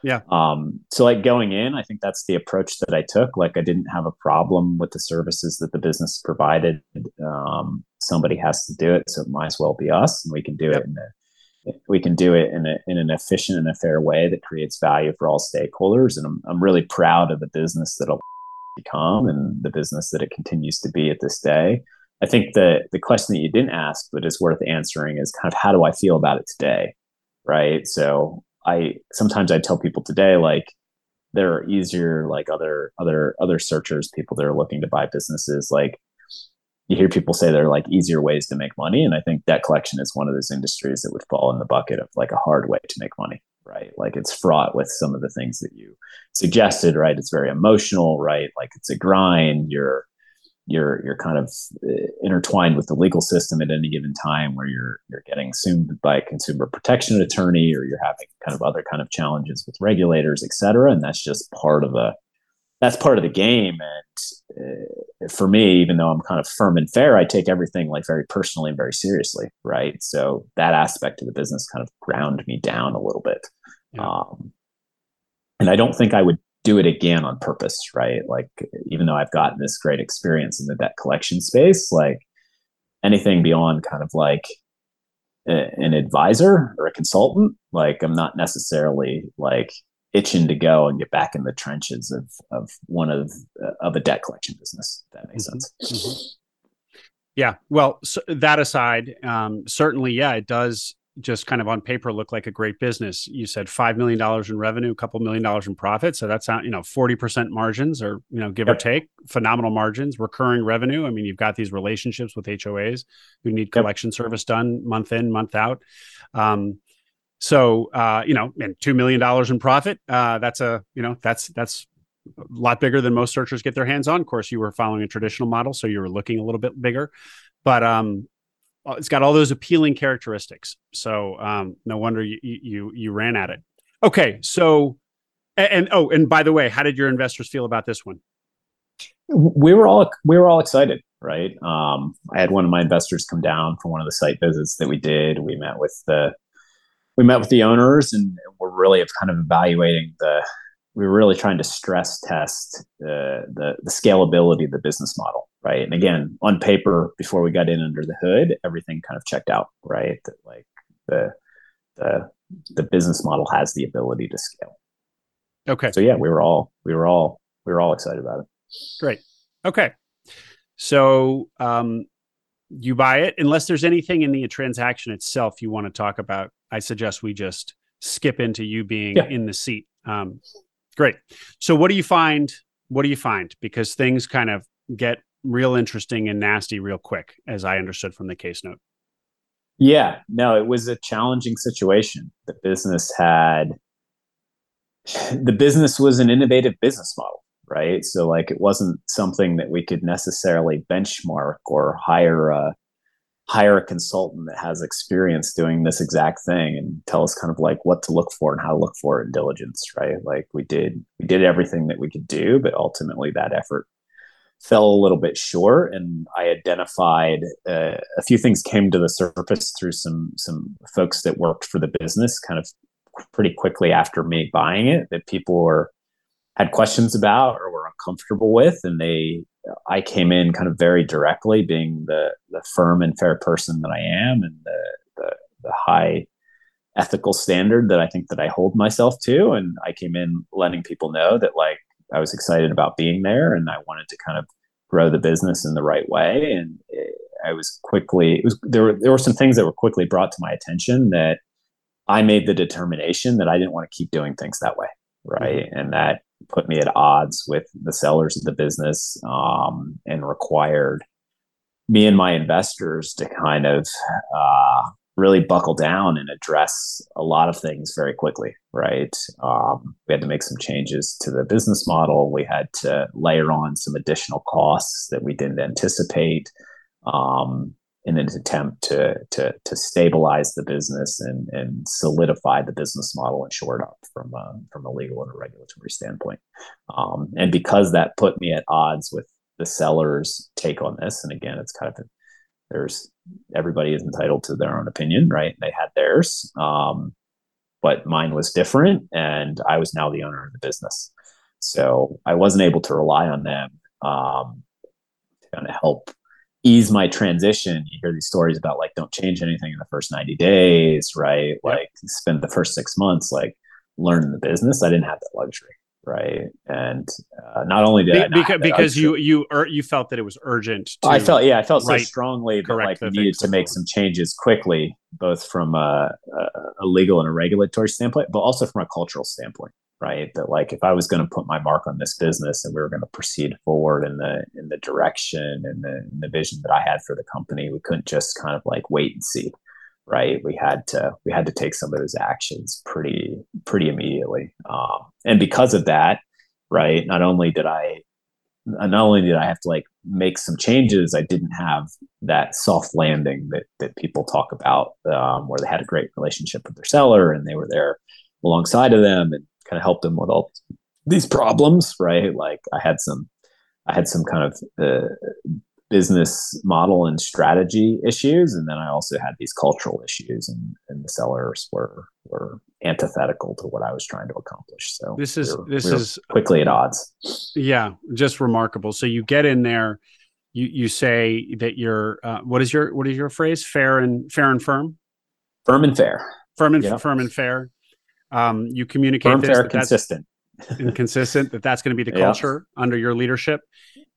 yeah. Um, so like going in, I think that's the approach that I took. Like I didn't have a problem with the services that the business provided. Um, somebody has to do it, so it might as well be us, and we can do yep. it in a, we can do it in, a, in an efficient and a fair way that creates value for all stakeholders. And I'm, I'm really proud of the business that will become and the business that it continues to be at this day. I think the the question that you didn't ask, but is worth answering, is kind of how do I feel about it today, right? So I sometimes I tell people today, like there are easier like other other other searchers people that are looking to buy businesses like you hear people say they're like easier ways to make money and i think debt collection is one of those industries that would fall in the bucket of like a hard way to make money right? Like it's fraught with some of the things that you suggested right? It's very emotional right? Like it's a grind. You're you're you're kind of uh, intertwined with the legal system at any given time where you're you're getting sued by a consumer protection attorney or you're having kind of other kind of challenges with regulators et cetera and that's just part of the that's part of the game and uh, for me even though i'm kind of firm and fair i take everything like very personally and very seriously right so that aspect of the business kind of ground me down a little bit yeah. um, and i don't think i would do it again on purpose, right? Like, even though I've gotten this great experience in the debt collection space, like anything beyond kind of like a, an advisor or a consultant, like I'm not necessarily like itching to go and get back in the trenches of of one of uh, of a debt collection business. that makes mm-hmm. sense. Mm-hmm. Yeah. Well, so that aside, um, certainly, yeah, it does just kind of on paper look like a great business. You said five million dollars in revenue, a couple million dollars in profit, so that's not you know forty percent margins, or you know give yep. or take, phenomenal margins, recurring revenue. I mean, you've got these relationships with HOAs who need collection yep. service done month in, month out. Um, so uh, you know, and two million dollars in profit. Uh, that's a you know that's that's a lot bigger than most searchers get their hands on. Of course, you were following a traditional model, so you were looking a little bit bigger. But um, uh, it's got all those appealing characteristics. So um, no wonder you, you you ran at it. Okay, so and, and oh, and by the way, how did your investors feel about this one? We were all we were all excited, right? Um, I had one of my investors come down for one of the site visits that we did. We met with the we met with the owners, and we're really kind of evaluating the we were really trying to stress test the, the, the scalability of the business model, right? And again, on paper, before we got in under the hood, everything kind of checked out, right? That like the the the business model has the ability to scale. Okay. So yeah, we were all we were all we were all excited about it. Great. Okay. So um, you buy it unless there's anything in the transaction itself you want to talk about. I suggest we just skip into you being yeah. in the seat. Um, Great. So what do you find? What do you find? Because things kind of get real interesting and nasty real quick, as I understood from the case note. Yeah, no, it was a challenging situation. The business had the business was an innovative business model, right? So like it wasn't something that we could necessarily benchmark or hire a hire a consultant that has experience doing this exact thing and tell us kind of like what to look for and how to look for it in diligence right? Like we did we did everything that we could do but ultimately that effort fell a little bit short and i identified uh, a few things came to the surface through some some folks that worked for the business kind of pretty quickly after me buying it that people were had questions about or were uncomfortable with and they I came in kind of very directly, being the the firm and fair person that I am, and the the, the high ethical standard that I think that I hold myself to. And I came in letting people know that like I was excited about being there, and I wanted to kind of grow the business in the right way. And it, I was quickly it was there were there were some things that were quickly brought to my attention that I made the determination that I didn't want to keep doing things that way, right? Mm-hmm. And that put me at odds with the sellers of the business um, and required me and my investors to kind of uh, really buckle down and address a lot of things very quickly right? Um, we had to make some changes to the business model. We had to layer on some additional costs that we didn't anticipate. Um, in an attempt to to to stabilize the business and and solidify the business model and shore it up from a, from a legal and a regulatory standpoint. Um, and because that put me at odds with the seller's take on this, and again, it's kind of there's everybody is entitled to their own opinion, right? They had theirs, um, but mine was different, and I was now the owner of the business, so I wasn't able to rely on them um, to kind of help ease my transition. You hear these stories about like don't change anything in the first 90 days right? Like spend the first six months like learning the business. I didn't have that luxury right? And uh, not only did Be- I because, because you you ur- you felt that it was urgent i felt yeah i felt so strongly that like we needed to make some changes quickly both from a, a, a legal and a regulatory standpoint but also from a cultural standpoint right? That like if I was going to put my mark on this business and we were going to proceed forward in the in the direction and the, the vision that I had for the company, we couldn't just kind of like wait and see, right? We had to we had to take some of those actions pretty pretty immediately, um, and because of that, right? Not only did I not only did I have to like make some changes, I didn't have that soft landing that that people talk about, um, where they had a great relationship with their seller and they were there alongside of them and kind of helped them with all these problems, right? Like I had some, I had some kind of uh, business model and strategy issues, and then I also had these cultural issues, and, and the sellers were were antithetical to what I was trying to accomplish. So this is we were, this we is quickly at odds. Yeah, just remarkable. So you get in there, you you say that you're uh, what is your what is your phrase? Fair and fair and firm. Firm and fair. Firm and firm and fair. Um, you communicate firm, this, fair, consistent, and consistent. That that's going to be the <laughs> culture under your leadership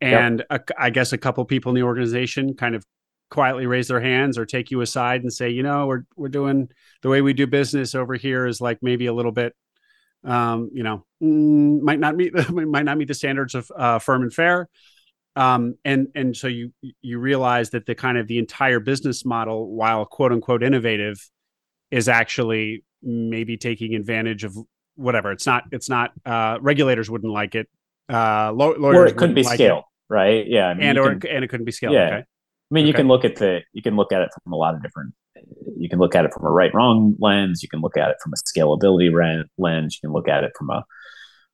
and yep. a, I guess a couple people in the organization kind of quietly raise their hands or take you aside and say, you know, we're we're doing the way we do business over here is like maybe a little bit, um, you know, mm, might not meet the, <laughs> might not meet the standards of uh, firm and fair. Um, and and so you you realize that the kind of the entire business model, while quote unquote innovative, is actually maybe taking advantage of whatever. It's not it's not uh, regulators wouldn't like it. Uh, lawyers or it couldn't be like scaled. It right? Yeah, I mean, and or can, and it couldn't be scaled. Yeah, okay. I mean, okay. you can look at the you can look at it from a lot of different. You can look at it from a right wrong lens. You can look at it from a scalability lens. You can look at it from a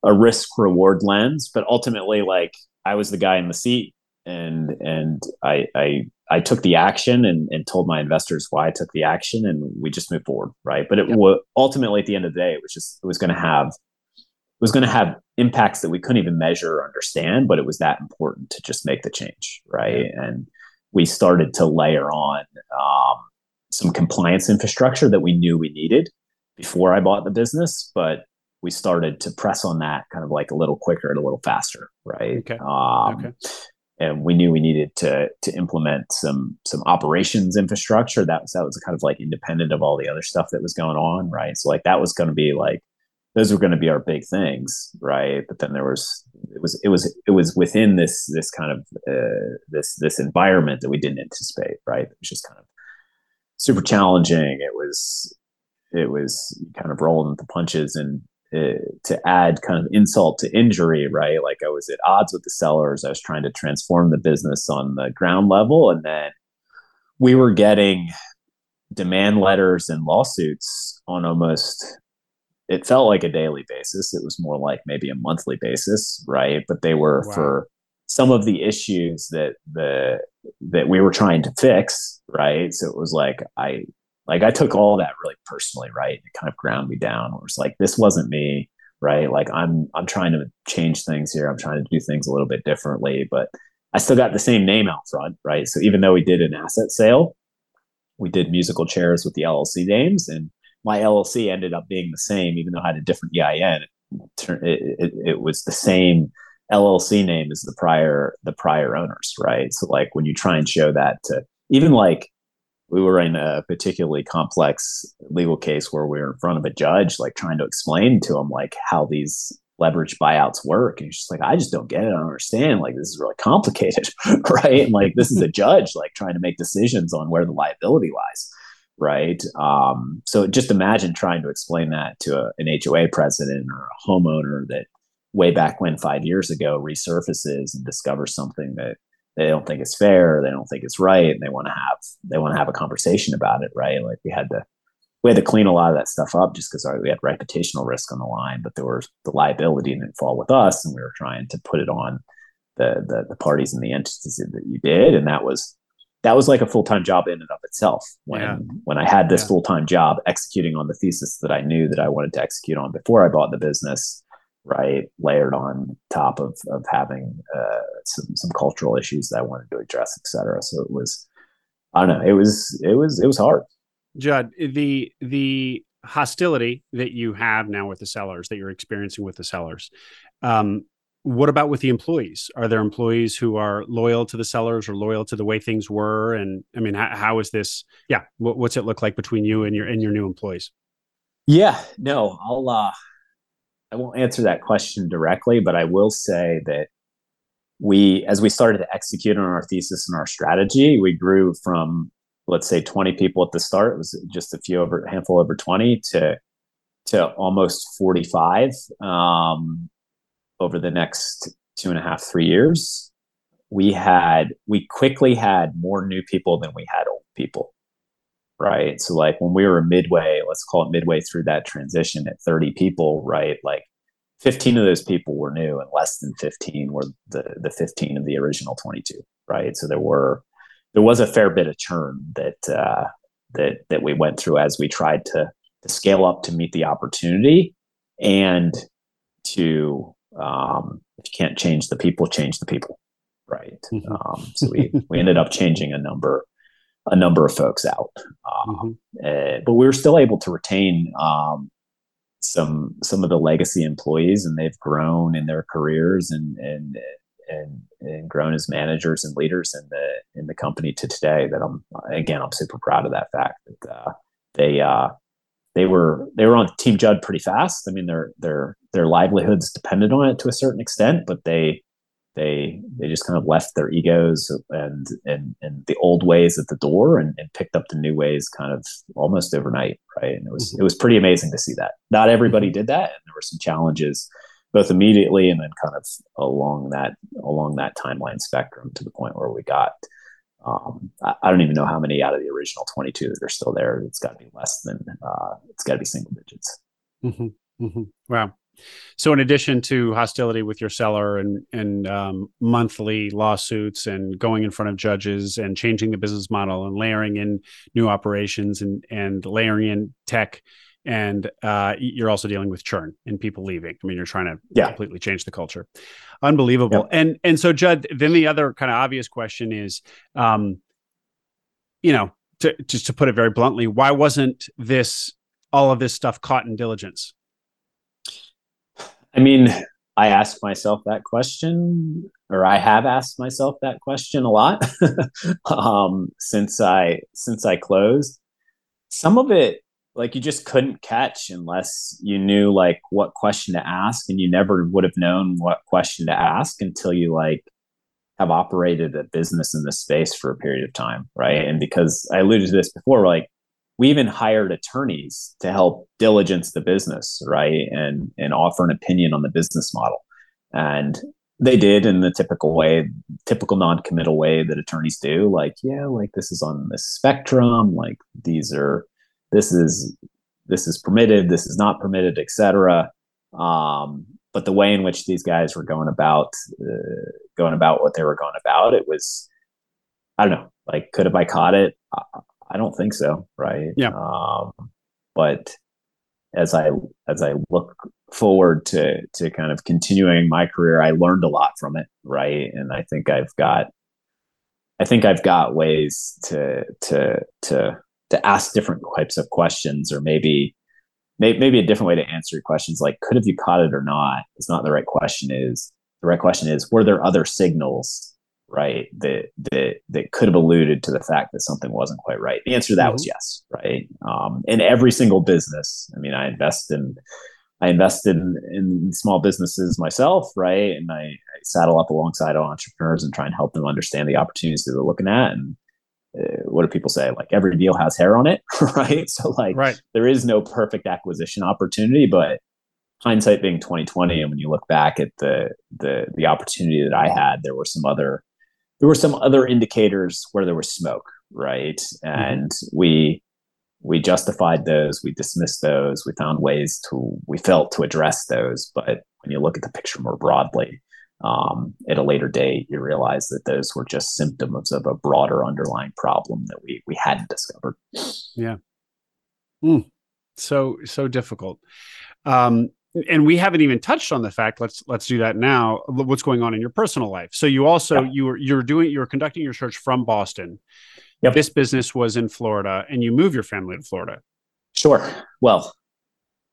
a risk reward lens. But ultimately, like I was the guy in the seat, and and I I I took the action and, and told my investors why I took the action, and we just moved forward, right? But it yep. was ultimately at the end of the day, it was just it was going to have it was going to have impacts that we couldn't even measure or understand, but it was that important to just make the change, right? Yeah. And we started to layer on um, some compliance infrastructure that we knew we needed before I bought the business, but we started to press on that kind of like a little quicker and a little faster, right? Okay. Um, okay. And we knew we needed to to implement some some operations infrastructure that was that was kind of like independent of all the other stuff that was going on, right? So like that was going to be like those were going to be our big things, right? But then there was it was it was it was within this this kind of uh, this this environment that we didn't anticipate, right? It was just kind of super challenging. It was it was kind of rolling the punches and uh, to add kind of insult to injury, right? Like I was at odds with the sellers. I was trying to transform the business on the ground level, and then we were getting demand letters and lawsuits on almost it felt like a daily basis. It was more like maybe a monthly basis, right? But they were wow. for some of the issues that the that we were trying to fix, right? So it was like I like I took all that really personally, right? It kind of ground me down. It was like this wasn't me, right? Like I'm I'm trying to change things here. I'm trying to do things a little bit differently, but I still got the same name out front, right? So even though we did an asset sale, we did musical chairs with the LLC names and my LLC ended up being the same, even though I had a different EIN. It, it, it, was the same LLC name as the prior the prior owners, right? So like when you try and show that to even like we were in a particularly complex legal case where we were in front of a judge, like trying to explain to him like how these leverage buyouts work. And he's just like, I just don't get it. I don't understand. Like this is really complicated, <laughs> right? And like this is a judge like trying to make decisions on where the liability lies right? Um, so just imagine trying to explain that to a, an HOA president or a homeowner that way back when five years ago resurfaces and discovers something that they don't think it's fair, they don't think it's right, and they want to have they want to have a conversation about it, right? Like we had to we had to clean a lot of that stuff up just because we had reputational risk on the line, but there was the liability didn't fall with us, and we were trying to put it on the the, the parties and the entities that you did, and that was that was like a full-time job in and of itself when yeah. when I had this yeah. full-time job executing on the thesis that I knew that I wanted to execute on before I bought the business right layered on top of of having uh, some some cultural issues that I wanted to address et cetera so it was I don't know it was it was it was hard Judd the the hostility that you have now with the sellers that you're experiencing with the sellers um, what about with the employees? Are there employees who are loyal to the sellers or loyal to the way things were? And I mean, how, how is this? Yeah, what, what's it look like between you and your and your new employees? Yeah, no, I'll uh, I won't answer that question directly, but I will say that we, as we started to execute on our thesis and our strategy, we grew from let's say 20 people at the start. It was just a few over, handful over 20 to to almost 45 um, over the next two and a half, three years. We had we quickly had more new people than we had old people right? So like when we were midway, let's call it midway through that transition at 30 people, right? Like 15 of those people were new and less than 15 were the the 15 of the original 22, right? So there were there was a fair bit of churn that uh, that that we went through as we tried to to scale up to meet the opportunity and to um, if you can't change the people, change the people, right? Mm-hmm. Um, so we we ended up changing a number a number of folks out. Um, mm-hmm. uh, but we were still able to retain um, some some of the legacy employees, and they've grown in their careers and and and and grown as managers and leaders in the in the company to today. That I'm again, I'm super proud of that fact that uh, they uh, they were they were on Team Judd pretty fast. I mean, their their their livelihoods depended on it to a certain extent, but they they they just kind of left their egos and and and the old ways at the door and, and picked up the new ways kind of almost overnight right and it was mm-hmm. it was pretty amazing to see that not everybody mm-hmm. did that and there were some challenges both immediately and then kind of along that along that timeline spectrum to the point where we got um, I, I, don't even know how many out of the original 22 that are still there it's got to be less than uh, it's got to be single digits mm-hmm. mm-hmm. wow so, in addition to hostility with your seller and and um, monthly lawsuits and going in front of judges and changing the business model and layering in new operations and and layering in tech, and uh, you're also dealing with churn and people leaving. I mean, you're trying to yeah. completely change the culture. Unbelievable. Yeah. And and so, Judd, then the other kind of obvious question is, um, you know, to, just to put it very bluntly, why wasn't this all of this stuff caught in diligence? I mean, I ask myself that question, or I have asked myself that question a lot <laughs> um, since I since I closed. Some of it, like you just couldn't catch unless you knew like what question to ask, and you never would have known what question to ask until you like have operated a business in this space for a period of time, right? And because I alluded to this before, like we even hired attorneys to help diligence the business right? And and offer an opinion on the business model. And they did in the typical way typical non-committal way that attorneys do like yeah like this is on the spectrum like these are this is this is permitted this is not permitted etc um, but the way in which these guys were going about uh, going about what they were going about it was i don't know like could have i caught it I don't think so. Right. Yeah. Um, but as I as I look forward to to kind of continuing my career, I learned a lot from it. Right. And I think I've got I think I've got ways to to to to ask different types of questions or maybe maybe a different way to answer questions like could have you caught it or not is not the right question is the right question is were there other signals right that that that could have alluded to the fact that something wasn't quite right. The answer to that mm-hmm. was yes right? Um, in every single business i mean i invest in i invested in, in small businesses myself right? And I, I, saddle up alongside entrepreneurs and try and help them understand the opportunities that they're looking at. And uh, what do people say? Like every deal has hair on it <laughs> right? So like right. there is no perfect acquisition opportunity but hindsight being 2020 and when you look back at the the the opportunity that i had there were some other there were some other indicators where there was smoke, right? Mm-hmm. And mm-hmm. we we justified those, we dismissed those, we found ways to we felt to address those. But when you look at the picture more broadly, um, at a later date, you realize that those were just symptoms of a broader underlying problem that we we hadn't discovered. Yeah. Mm. So so difficult. Um, and we haven't even touched on the fact let's let's do that now what's going on in your personal life so you also yeah. you were you're doing you're conducting your search from boston yep. this business was in florida and you move your family to florida sure well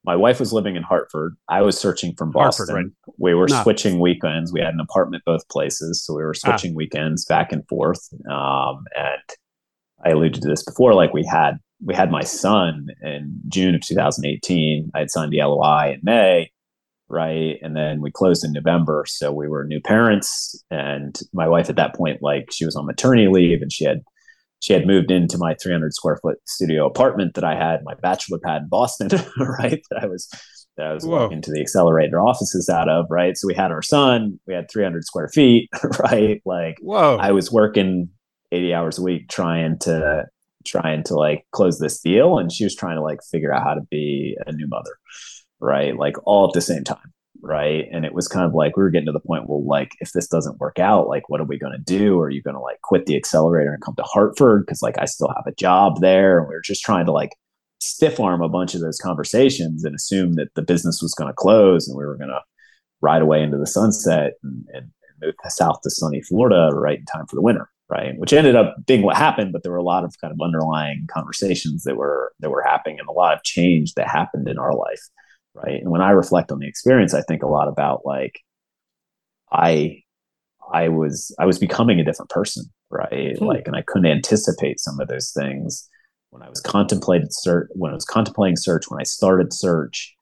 my wife was living in hartford i was searching from boston hartford, right. we were ah. switching weekends we had an apartment both places so we were ah. switching ah. weekends back and forth um, and i alluded to this before like we had we had my son in June of 2018. I had signed the LOI in May. right? And then we closed in November, so we were new parents. And my wife at that point, like she was on maternity leave, and she had she had moved into my 300 square foot studio apartment that I had my bachelor pad in Boston, <laughs> right? That I was that I was Whoa. walking to the accelerator offices out of, right? So we had our son, we had 300 square feet, <laughs> right? Like, whoa, I was working 80 hours a week trying to trying to like close this deal, and she was trying to like figure out how to be a new mother, right? Like all at the same time, right? And it was kind of like we were getting to the point, well, like if this doesn't work out, like what are we going to do? Are you going to like quit the accelerator and come to Hartford because like I still have a job there? And we were just trying to like stiff arm a bunch of those conversations and assume that the business was going to close and we were going to ride away into the sunset and, and, move south to sunny Florida right in time for the winter, right? Which ended up being what happened, but there were a lot of kind of underlying conversations that were that were happening and a lot of change that happened in our life, right? And when I reflect on the experience, I think a lot about like I I was I was becoming a different person, right? Hmm. Like, and I couldn't anticipate some of those things when I was contemplated search, when I was contemplating search, when I started search,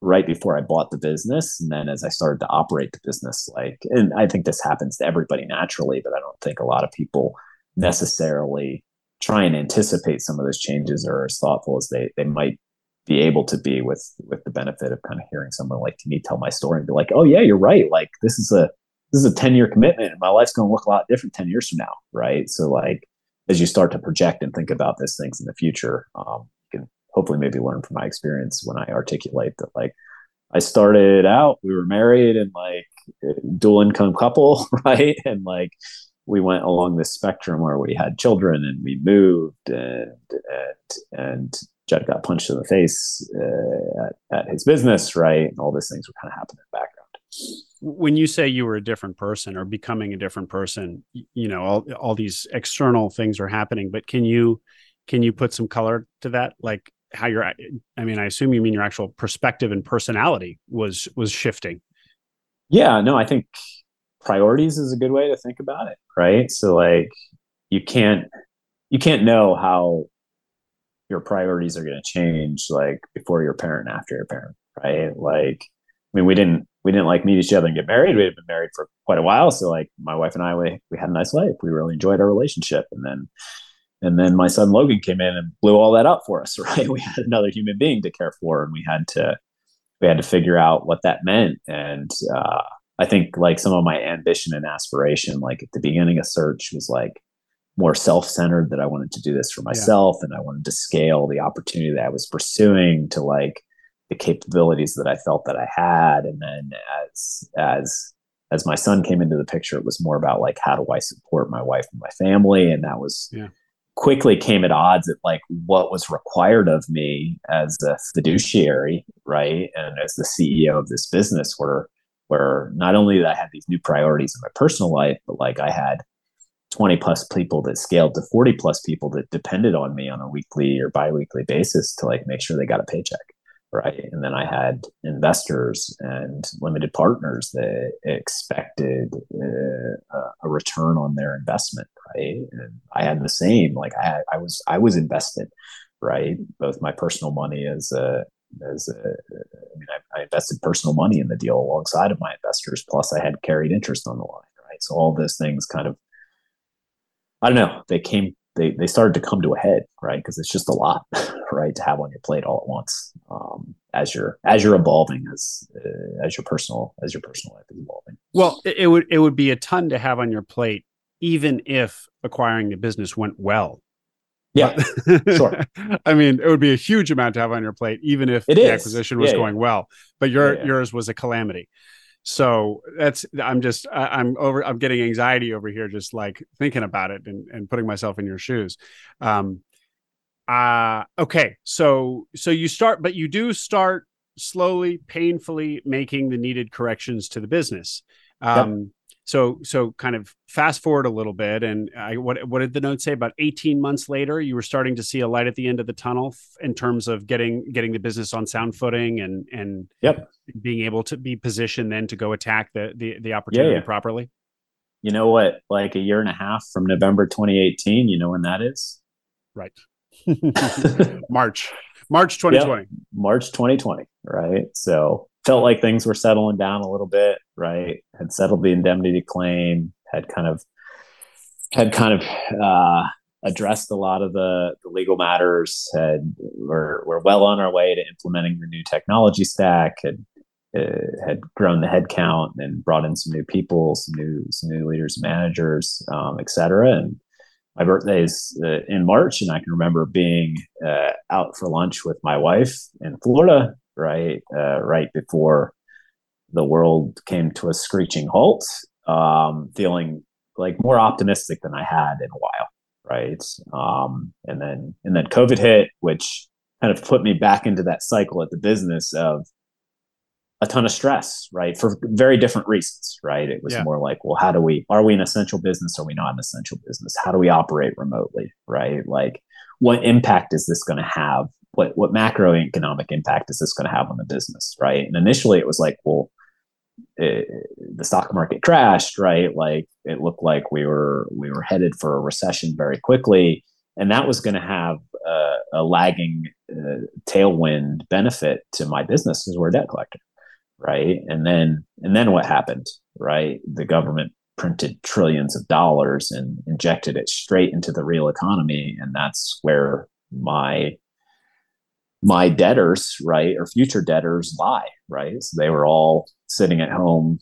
right before I bought the business, and then as I started to operate the business, like, and I think this happens to everybody naturally, but I don't think a lot of people necessarily try and anticipate some of those changes or as thoughtful as they they might be able to be with with the benefit of kind of hearing someone like me tell my story and be like, oh yeah, you're right. Like this is a this is a 10 year commitment and my life's going to look a lot different 10 years from now. Right. So like as you start to project and think about these things in the future, um, hopefully maybe learn from my experience when I articulate that like I started out, we were married and like dual income couple, <laughs> right? And like we went along this spectrum where we had children and we moved and and and Judd got punched in the face uh, at, at his business, right? And all these things were kind of happening in the background when you say you were a different person or becoming a different person you know all, all these external things are happening but can you can you put some color to that like how you're i mean i assume you mean your actual perspective and personality was was shifting. Yeah no i think priorities is a good way to think about it right? So like you can't you can't know how your priorities are going to change like before you're parent after you're parent right? Like i mean we didn't we didn't like meet each other and get married. We had been married for quite a while, so like my wife and I, we we had a nice life. We really enjoyed our relationship, and then and then my son Logan came in and blew all that up for us. <laughs> Right, we had another human being to care for, and we had to we had to figure out what that meant. And uh, I think like some of my ambition and aspiration, like at the beginning of search, was like more self-centered that I wanted to do this for myself yeah. and I wanted to scale the opportunity that I was pursuing to like the capabilities that I felt that I had. And then as as as my son came into the picture, it was more about like how do I support my wife and my family, and that was yeah. Quickly came at odds at like what was required of me as a fiduciary, right, and as the CEO of this business, where where not only did I have these new priorities in my personal life, but like I had 20 plus people that scaled to 40 plus people that depended on me on a weekly or biweekly basis to like make sure they got a paycheck right? And then I had investors and limited partners that expected uh, a return on their investment, right? And I had the same. Like I I was, I was invested, right? Both my personal money as a as a, I mean, I, I invested personal money in the deal alongside of my investors. Plus, I had carried interest on the line, right? So all those things kind of, I don't know, they came they they started to come to a head, right? Because it's just a lot, <laughs> right, to have on your plate all at once um, as you're as you're evolving as uh, as your personal as your personal life is evolving. Well, it, it would it would be a ton to have on your plate, even if acquiring the business went well. Yeah, <laughs> sure. I mean, it would be a huge amount to have on your plate, even if it the is. acquisition was yeah, going yeah. well. But your yeah, yours was a calamity. So that's I'm just I, am over I'm getting anxiety over here just like thinking about it and, and putting myself in your shoes. Um uh okay, so so you start but you do start slowly, painfully making the needed corrections to the business. Um yep so so kind of fast forward a little bit and I, what what did the note say? About 18 months later you were starting to see a light at the end of the tunnel in terms of getting getting the business on sound footing and and yep. being able to be positioned then to go attack the the, the opportunity yeah, yeah. properly? You know what? Like a year and a half from november 2018 you know when that is? Right. <laughs> March. March 2020 <laughs> yep. march 2020 right? So felt like things were settling down a little bit, right? Had settled the indemnity claim, had kind of had kind of uh, addressed a lot of the, the legal matters. Had were were well on our way to implementing the new technology stack. Had uh, had grown the headcount and brought in some new people, some new some new leaders, managers, um, et cetera. And my birthday is uh, in March, and I can remember being uh, out for lunch with my wife in Florida, right, uh, right before the world came to a screeching halt. Um, feeling like more optimistic than I had in a while, right? Um, and then and then COVID hit, which kind of put me back into that cycle at the business of a ton of stress, right? For very different reasons, right? It was yeah. more like, well, how do we, are we an essential business? Or are we not an essential business? How do we operate remotely, right? Like, what impact is this going to have? What, what macroeconomic impact is this going to have on the business, right? And initially it was like, well, the stock market crashed, right? Like it looked like we were we were headed for a recession very quickly, and that was going to have uh, a lagging uh, tailwind benefit to my business because we're a debt collector, right? And then and then what happened, right? The government printed trillions of dollars and injected it straight into the real economy, and that's where my my debtors, right, or future debtors lie, right? So they were all sitting at home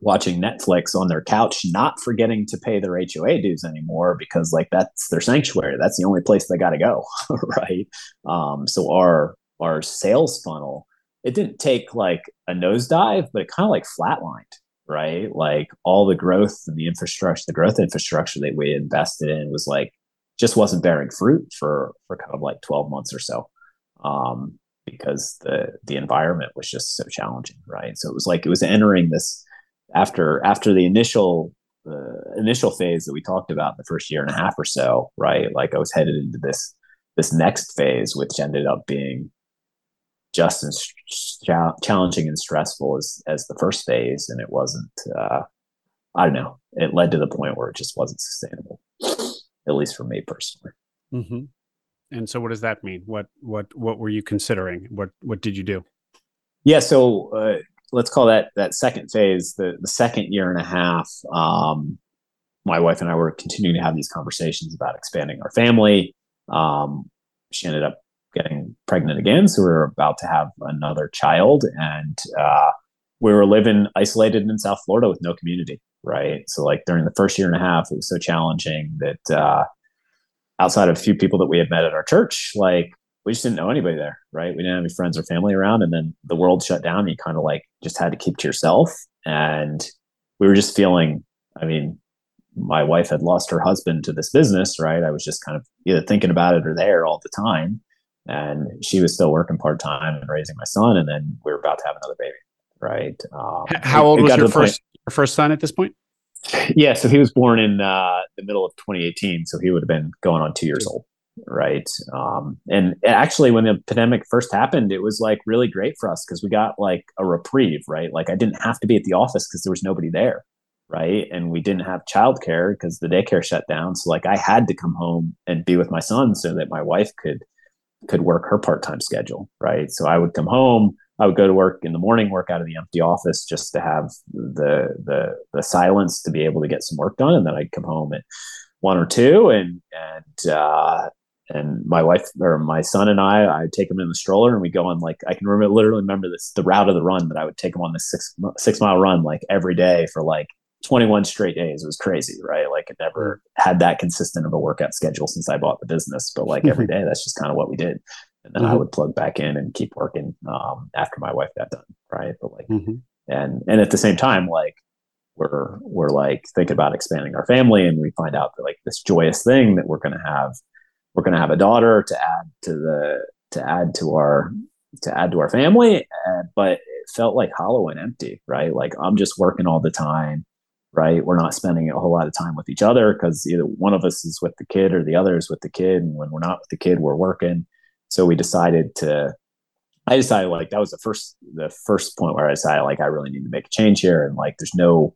watching Netflix on their couch, not forgetting to pay their HOA dues anymore because like that's their sanctuary. That's the only place they got to go, <laughs> right? Um, so our our sales funnel it didn't take like a nosedive, but it kind of like flatlined, right? Like all the growth and the infrastructure, the growth infrastructure that we invested in was like just wasn't bearing fruit for for kind of like 12 months or so. Um, because the the environment was just so challenging, right? So it was like it was entering this after after the initial uh, initial phase that we talked about the first year and a half or so, right? Like I was headed into this this next phase, which ended up being just as challenging and stressful as as the first phase, and it wasn't. Uh, I don't know. It led to the point where it just wasn't sustainable, at least for me personally. Mm-hmm. And so, what does that mean? What what what were you considering? What what did you do? Yeah, so uh, let's call that that second phase, the the second year and a half. Um, my wife and I were continuing to have these conversations about expanding our family. Um, she ended up getting pregnant again. So we were about to have another child, and uh, we were living isolated in South Florida with no community. Right. So like during the first year and a half, it was so challenging that uh, outside of a few people that we had met at our church, like we just didn't know anybody there. Right. We didn't have any friends or family around, and then the world shut down. And you kind of like just had to keep to yourself, and we were just feeling. I mean, my wife had lost her husband to this business, right? I was just kind of either thinking about it or there all the time and she was still working part time and raising my son, and then we were about to have another baby. Right? Um, How old was your first your first son at this point? Yeah, so he was born in uh, the middle of 2018, so he would have been going on two years old, right? Um, and actually, when the pandemic first happened, it was like really great for us because we got like a reprieve, right? Like I didn't have to be at the office because there was nobody there, right? And we didn't have childcare because the daycare shut down. So like I had to come home and be with my son so that my wife could could work her part-time schedule right so i would come home i would go to work in the morning work out of the empty office just to have the the the silence to be able to get some work done and then i'd come home at one or two and and uh and my wife or my son and I, I'd take him in the stroller and we go on like I can remember literally remember this the route of the run that I would take him on this six six mile run like every day for like 21 straight days. It was crazy, right? Like I never had that consistent of a workout schedule since I bought the business, but like every <laughs> day, that's just kind of what we did. And then mm-hmm. I would plug back in and keep working um, after my wife got done, right? But like, mm-hmm. and and at the same time, like we're we're like thinking about expanding our family, and we find out that like this joyous thing that we're going to have, we're going to have a daughter to add to the to add to our to add to our family, uh, but it felt like hollow and empty, right? Like I'm just working all the time right? We're not spending a whole lot of time with each other because either one of us is with the kid or the other is with the kid. And when we're not with the kid, we're working. So we decided to, I decided like that was the first, the first point where I decided like I really need to make a change here. And like there's no,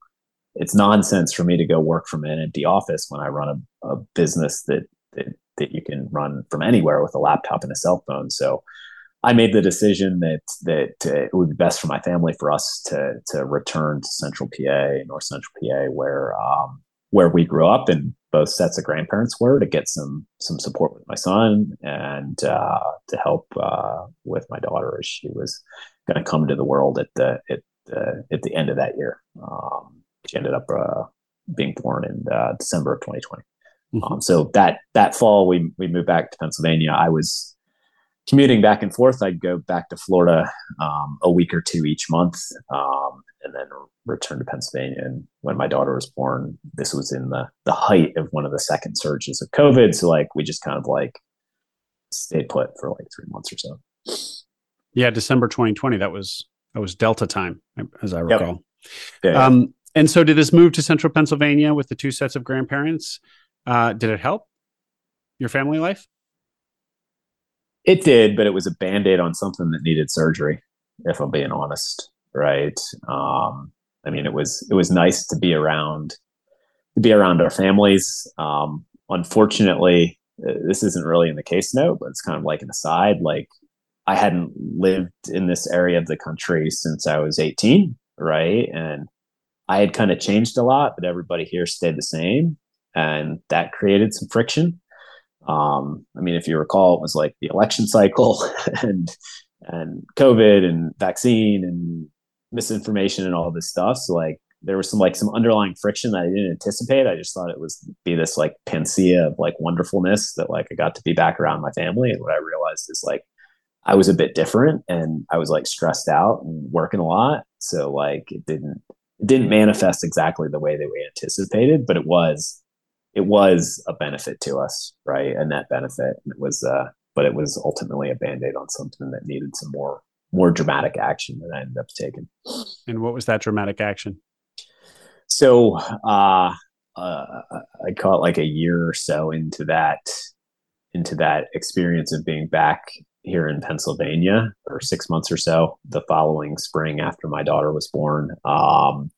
it's nonsense for me to go work from an empty office when I run a, a business that, that, that you can run from anywhere with a laptop and a cell phone. So I made the decision that that uh, it would be best for my family for us to to return to Central PA, North Central PA, where um, where we grew up and both sets of grandparents were, to get some some support with my son and uh, to help uh, with my daughter as she was going to come to the world at the at the, at the end of that year. Um, she ended up uh, being born in uh, December of 2020. Mm-hmm. Um, so that that fall we we moved back to Pennsylvania. I was commuting back and forth. I'd go back to Florida um, a week or two each month, um, and then returned to Pennsylvania. And when my daughter was born, this was in the the height of one of the second surges of COVID. So like we just kind of like stayed put for like three months or so. Yeah, December 2020. That was that was Delta time, as I recall. Yep. Yeah. Um, and so, did this move to Central Pennsylvania with the two sets of grandparents? Uh, did it help your family life? It did, but it was a band aid on something that needed surgery, if I'm being honest. Right. Um, I mean, it was it was nice to be around to be around our families. Um, unfortunately, uh, this isn't really in the case note, but it's kind of like an aside. Like I hadn't lived in this area of the country since I was 18, right? And I had kind of changed a lot, but everybody here stayed the same, and that created some friction. Um, I mean, if you recall, it was like the election cycle <laughs> and and COVID and vaccine and misinformation and all this stuff. So like there was some like some underlying friction that I didn't anticipate. I just thought it was be this like panacea of like wonderfulness that like I got to be back around my family. And what I realized is like I was a bit different and I was like stressed out and working a lot. So like it didn't it didn't manifest exactly the way that we anticipated, but it was it was a benefit to us, right? A net benefit. And it was, uh, but it was ultimately a band aid on something that needed some more more dramatic action that I ended up taking. And what was that dramatic action? So uh, uh, I caught like a year or so into that into that experience of being back here in Pennsylvania, or six months or so, the following spring after my daughter was born. Um,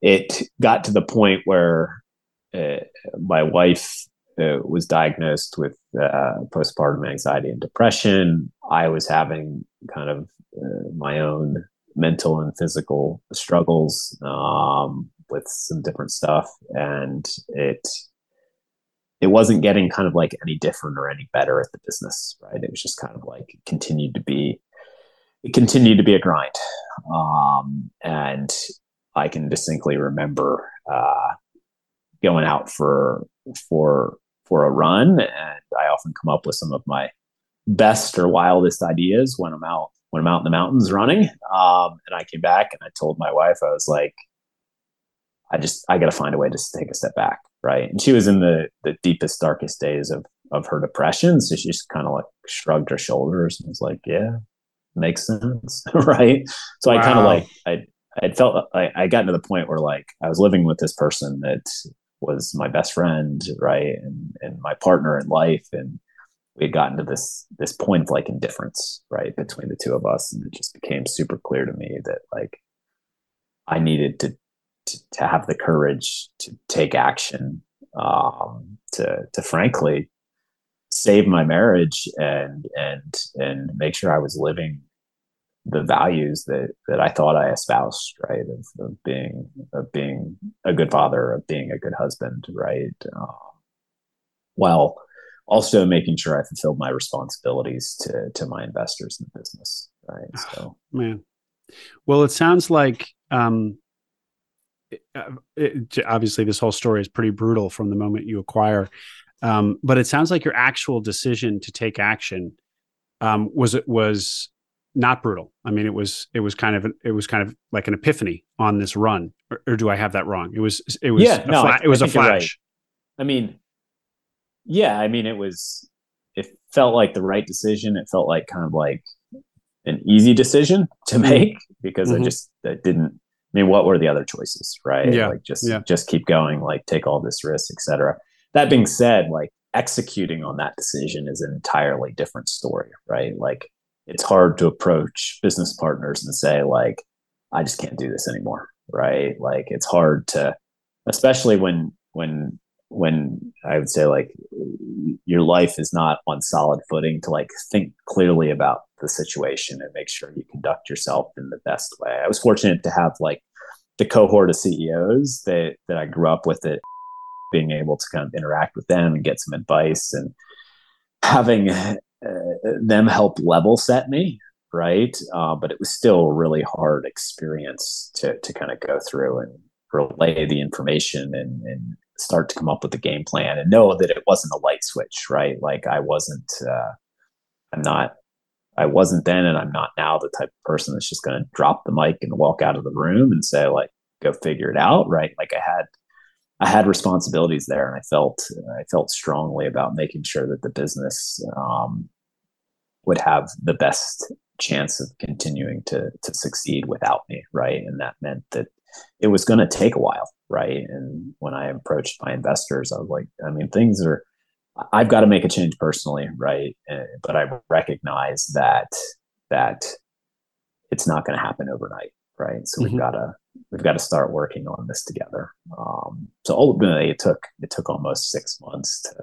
it got to the point where uh, my wife uh, was diagnosed with uh, postpartum anxiety and depression. I was having kind of uh, my own mental and physical struggles um, with some different stuff, and it it wasn't getting kind of like any different or any better at the business. Right? It was just kind of like it continued to be it continued to be a grind, um, and I can distinctly remember uh, going out for for for a run, and I often come up with some of my best or wildest ideas when I'm out when I'm out in the mountains running. Um, and I came back and I told my wife I was like, I just I got to find a way to take a step back, right? And she was in the the deepest, darkest days of of her depression, so she just kind of like shrugged her shoulders and was like, "Yeah, makes sense, <laughs> right?" So wow. I kind of like I I felt I, I got to the point where like I was living with this person that was my best friend, right, and and my partner in life, and we had gotten to this this point of like indifference, right, between the two of us, and it just became super clear to me that like I needed to to, to have the courage to take action, um, to to frankly save my marriage and and and make sure I was living the values that that I thought I espoused, right? Of, of being of being a good father, of being a good husband, right? Um, while also making sure I fulfilled my responsibilities to to my investors in the business, right? So, man, well, it sounds like um, it, uh, it, obviously this whole story is pretty brutal from the moment you acquire, um, but it sounds like your actual decision to take action um, was it was not brutal. I mean, it was it was kind of it was kind of like an epiphany on this run, or, or do I have that wrong? It was it was yeah, no, it was a flash. Right. I mean, yeah, I mean, it was it felt like the right decision. It felt like kind of like an easy decision to mm-hmm. make because mm-hmm. I just that didn't. I mean, what were the other choices, right? Yeah, like just yeah. just keep going, like take all this risk, etc. That being said, like executing on that decision is an entirely different story, right? Like it's hard to approach business partners and say like i just can't do this anymore right like it's hard to especially when when when i would say like your life is not on solid footing to like think clearly about the situation and make sure you conduct yourself in the best way. I was fortunate to have like the cohort of CEOs that that I grew up with it being able to kind of interact with them and get some advice and having uh, them help level set me right uh, but it was still a really hard experience to to kind of go through and relay the information and, and start to come up with a game plan and know that it wasn't a light switch, right? Like I wasn't, uh, I'm not, I wasn't then, and I'm not now the type of person that's just going to drop the mic and walk out of the room and say like, go figure it out, right? Like I had, I had responsibilities there, and I felt, I felt strongly about making sure that the business um, would have the best chance of continuing to to succeed without me, right? And that meant that it was going to take a while, right? And when I approached my investors, I was like, I mean, things are, I've got to make a change personally, right? Uh, but I recognize that that it's not going to happen overnight, right? So mm-hmm. we've got to we've got to start working on this together. Um, so ultimately, it took it took almost six months to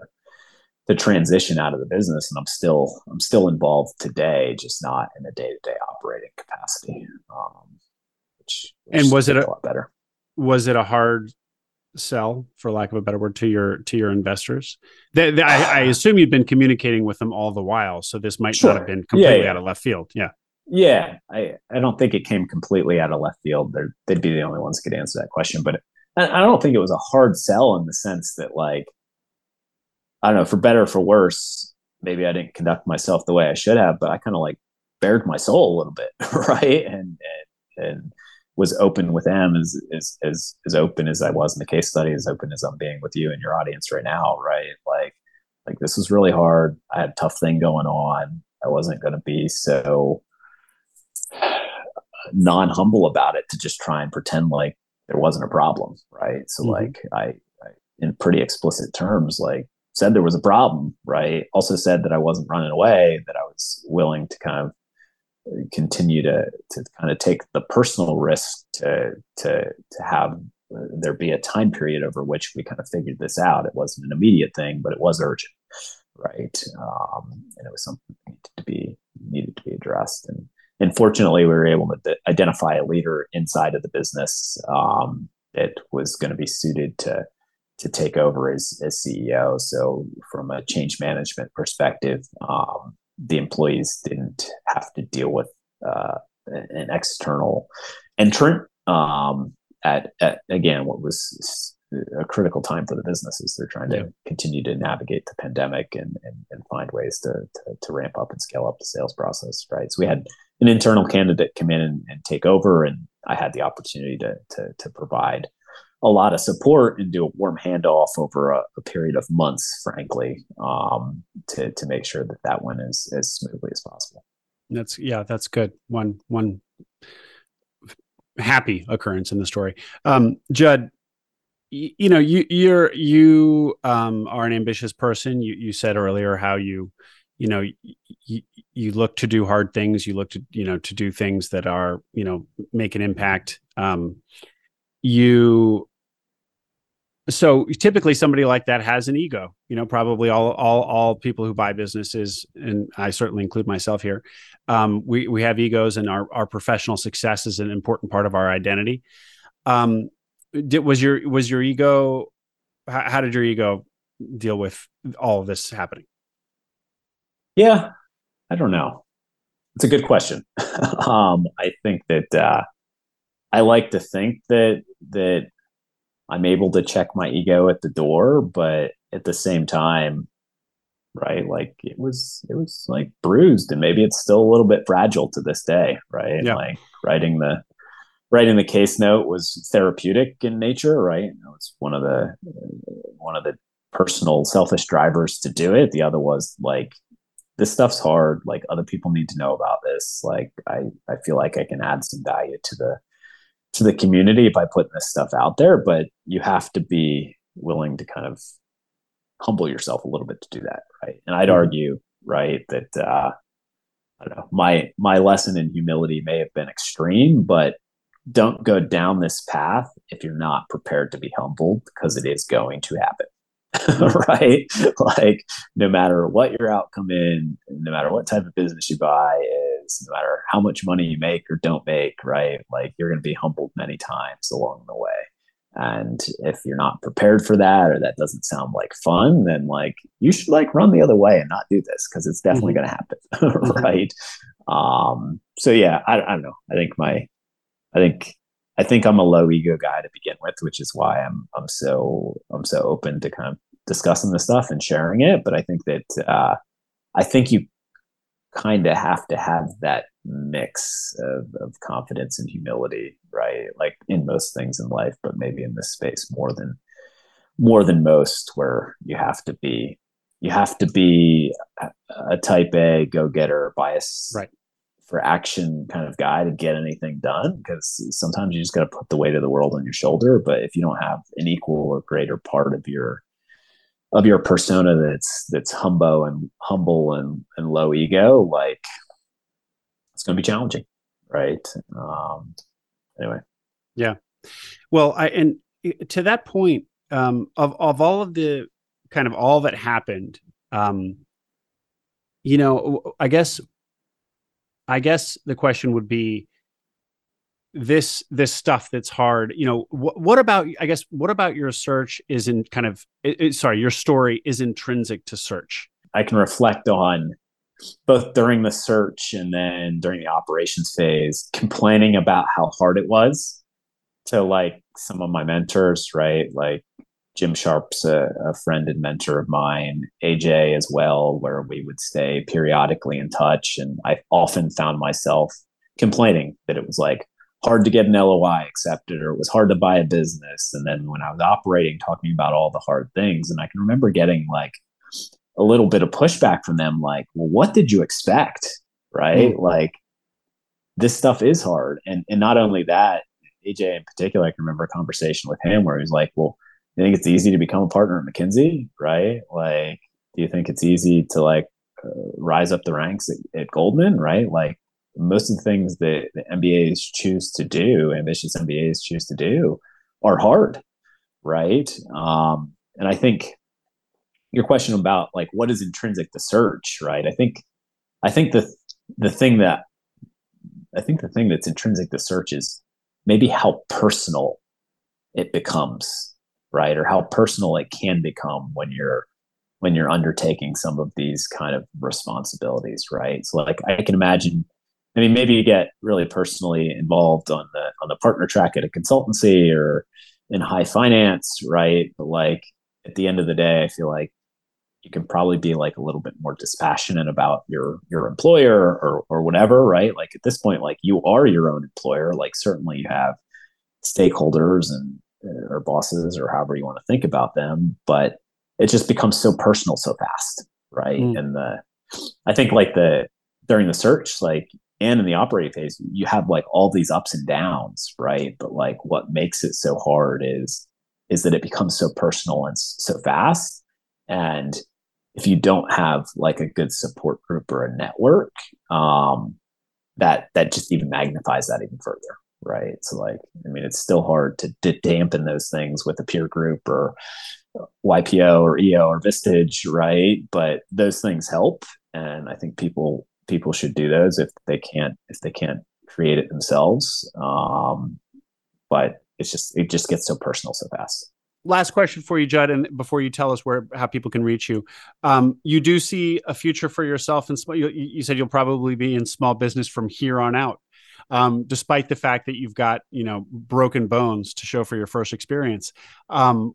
to transition out of the business, and I'm still I'm still involved today, just not in a day to day operating capacity. Um, which, which and was it a, a lot better? Was it a hard sell, for lack of a better word, to your to your investors? They, they, I, I, ah. assume you've been communicating with them all the while, so this might sure. not have been completely yeah, yeah. out of left field. Yeah. Yeah, I, I don't think it came completely out of left field. They're, they'd be the only ones who could answer that question. But I don't think it was a hard sell in the sense that, like, I don't know, for better or for worse, maybe I didn't conduct myself the way I should have, but I kind of like bared my soul a little bit, <laughs> right? And and, and was open with them as, as as as open as I was in the case study, as open as I'm being with you and your audience right now, right? Like like this was really hard. I had a tough thing going on. I wasn't going to be so non humble about it to just try and pretend like there wasn't a problem, right? So mm-hmm. like I, I, in pretty explicit terms, like said there was a problem, right? Also said that I wasn't running away, that I was willing to kind of continue to to kind of take the personal risk to to to have uh, there be a time period over which we kind of figured this out. It wasn't an immediate thing, but it was urgent, right? Um, and it was something that needed to be needed to be addressed. And and fortunately, we were able to identify a leader inside of the business um, that was going to be suited to to take over as, as CEO. So from a change management perspective, um, the employees didn't have to deal with uh, an external entrant um, at, at, again what was a critical time for the businesses. They're trying to continue to navigate the pandemic and, and, and find ways to, to, to ramp up and scale up the sales process. Right. So we had an internal candidate come in and, and take over, and I had the opportunity to to, to provide a lot of support and do a warm handoff over a, a period of months, frankly, um, to to make sure that that went as as smoothly as possible. That's yeah, that's good. One one happy occurrence in the story. Um, Judd, you, you know you you're you um, are an ambitious person. You you said earlier how you you know you, you look to do hard things. You look to you know to do things that are you know make an impact. Um, you so typically somebody like that has an ego you know probably all all all people who buy businesses and i certainly include myself here um, we we have egos and our our professional success is an important part of our identity. Um did, was your was your ego how, how did your ego deal with all of this happening? Yeah i don't know. It's a good question. <laughs> Um i think that uh I like to think that that I'm able to check my ego at the door, but at the same time, right? Like it was it was like bruised and maybe it's still a little bit fragile to this day, right? Yeah. Like writing the writing the case note was therapeutic in nature, right? It's one of the one of the personal selfish drivers to do it. The other was like this stuff's hard. Like other people need to know about this. Like I I feel like I can add some value to the to the community by putting this stuff out there, but you have to be willing to kind of humble yourself a little bit to do that, right? And I'd mm-hmm. argue, right, that uh, I don't know, my my lesson in humility may have been extreme, but don't go down this path if you're not prepared to be humbled because it is going to happen, <laughs> right? Like, no matter what your outcome in, no matter what type of business you buy is, no matter how much money you make or don't make, right? Like, you're going to be humbled many times along the way. And if you're not prepared for that or that doesn't sound like fun, then like you should like run the other way and not do this because it's definitely mm-hmm. going to happen. <laughs> Mm-hmm. right. Um, so yeah, I, I don't know. I think my, I think, I think I'm a low ego guy to begin with, which is why I'm, I'm so, I'm so open to kind of discussing this stuff and sharing it. But I think that, uh, I think you kind of have to have that mix of, of confidence and humility, right? Like in most things in life, but maybe in this space more than more than most, where you have to be you have to be a type A go getter bias right. for action kind of guy to get anything done because sometimes you just got to put the weight of the world on your shoulder. But if you don't have an equal or greater part of your of your persona that's that's humble and humble and, and low ego, like it's going to be challenging, right? Um, anyway, yeah. Well, I and to that point, um, of of all of the kind of all that happened, um, you know, I guess, I guess the question would be this this stuff that's hard you know wh- what about i guess what about your search is in kind of it, it, sorry your story is intrinsic to search? I can reflect on both during the search and then during the operations phase complaining about how hard it was to like some of my mentors right? Like Jim Sharpe's a, a friend and mentor of mine aj as well where we would stay periodically in touch and i often found myself complaining that it was like hard to get an LOI accepted or it was hard to buy a business. And then when I was operating, talking about all the hard things, and I can remember getting like a little bit of pushback from them, like, well, what did you expect? Right. Mm-hmm. Like this stuff is hard. And and not only that, AJ in particular, I can remember a conversation with him where he was like, Well, you think it's easy to become a partner at McKinsey? Right? Like, do you think it's easy to like uh, rise up the ranks at, at Goldman? Right? Like most of the things that the MBAs choose to do, ambitious MBAs choose to do, are hard, right? Um, and I think your question about like what is intrinsic to search, right? I think I think the the thing that I think the thing that's intrinsic to search is maybe how personal it becomes, right? Or how personal it can become when you're when you're undertaking some of these kind of responsibilities, right? So like I can imagine I mean, maybe you get really personally involved on the on the partner track at a consultancy or in high finance, right? But like at the end of the day, I feel like you can probably be like a little bit more dispassionate about your your employer or or whatever, right? Like at this point, like you are your own employer. Like certainly you have stakeholders and uh, or bosses or however you want to think about them, but it just becomes so personal so fast, right? Mm. And the I think like the during the search, like and in the operating phase you have like all these ups and downs right? But like what makes it so hard is is that it becomes so personal and so fast. And if you don't have like a good support group or a network um that that just even magnifies that even further right? So like i mean it's still hard to, to dampen those things with a peer group or ypo or eo or vistage right? But those things help. And i think people people should do those if they can't if they can't create it themselves. Um, but it's just it just gets so personal so fast. Last question for you, Judd, and before you tell us where how people can reach you, um, you do see a future for yourself, and you, you said you'll probably be in small business from here on out. Um, despite the fact that you've got you know broken bones to show for your first experience um,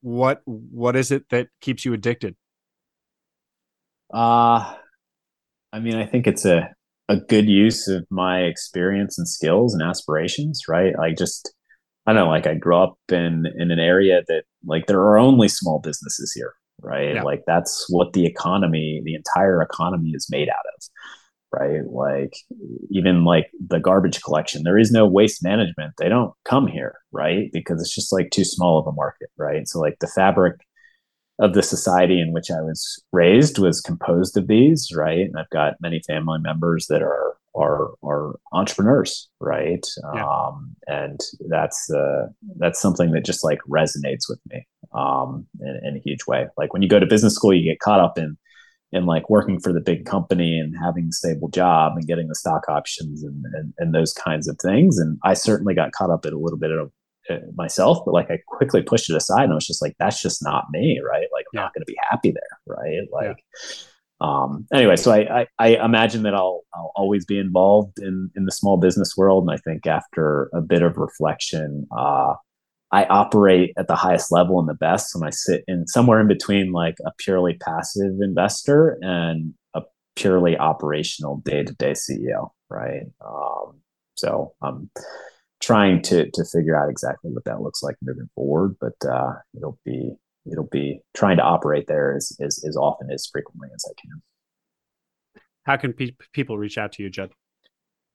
what what is it that keeps you addicted uh I mean, I think it's a a good use of my experience and skills and aspirations, right? Like just I don't know, like I grew up in in an area that like there are only small businesses here, right? Yeah. Like that's what the economy, the entire economy is made out of. Right. Like even like the garbage collection, there is no waste management. They don't come here, right? Because it's just like too small of a market, right? So like the fabric of the society in which I was raised was composed of these, right? And I've got many family members that are are are entrepreneurs, right? Yeah. Um, and that's uh, that's something that just like resonates with me. um, in, in a huge way. Like when you go to business school, you get caught up in in like working for the big company and having a stable job and getting the stock options and, and, and those kinds of things. And I certainly got caught up in a little bit of myself, but like I quickly pushed it aside and I was just like, that's just not me, right? Like I'm yeah. not going to be happy there, right? Like, yeah. um, anyway, so I, I, I imagine that I'll I'll always be involved in in the small business world, and I think after a bit of reflection, uh, I operate at the highest level and the best when I sit in somewhere in between like a purely passive investor and a purely operational day to day CEO, right? Um, so I'm trying to to figure out exactly what that looks like moving forward, but uh, it'll be it'll be trying to operate there as, as, as often as frequently as I can. How can pe- people reach out to you, Judd?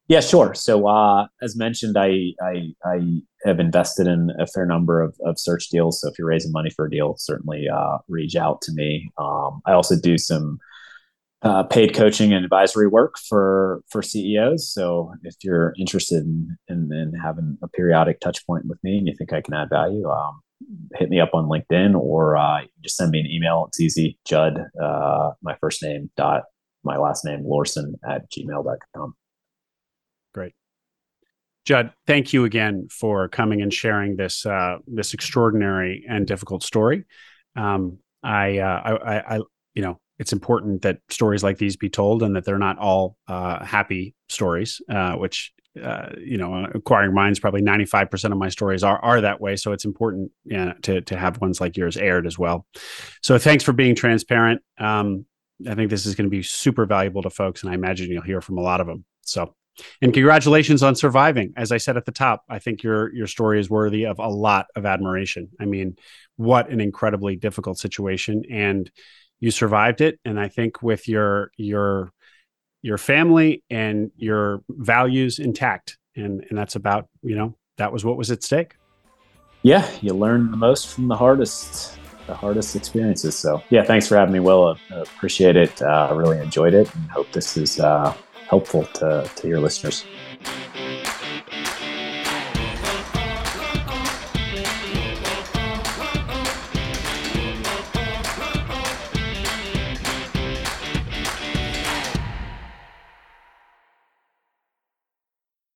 Yeah, sure. So, uh, as mentioned, I, I, I have invested in a fair number of, of search deals. So, if you're raising money for a deal, certainly uh, reach out to me. Um, I also do some uh, paid coaching and advisory work for for CEOs. So, if you're interested in, in, in having a periodic touch point with me and you think I can add value, um, hit me up on LinkedIn or uh, just send me an email. It's easy. Judd, uh, my first name dot my last name Lorson at gmail.com. Great. Judd, thank you again for coming and sharing this uh, this extraordinary and difficult story. Um, I, uh, I, I, you know, it's important that stories like these be told and that they're not all uh, happy stories, uh, which uh, you know, acquiring minds probably 95% of my stories are are that way. So it's important yeah, to to have ones like yours aired as well. So thanks for being transparent. Um, I think this is going to be super valuable to folks, and I imagine you'll hear from a lot of them. So and congratulations on surviving. As I said at the top, I think your your story is worthy of a lot of admiration. I mean, what an incredibly difficult situation and you survived it and I think with your your your family and your values intact and and that's about, you know, that was what was at stake. Yeah, you learn the most from the hardest the hardest experiences. So, yeah, thanks for having me, Will. I appreciate it. Uh, I really enjoyed it and hope this is uh, helpful to, to your listeners.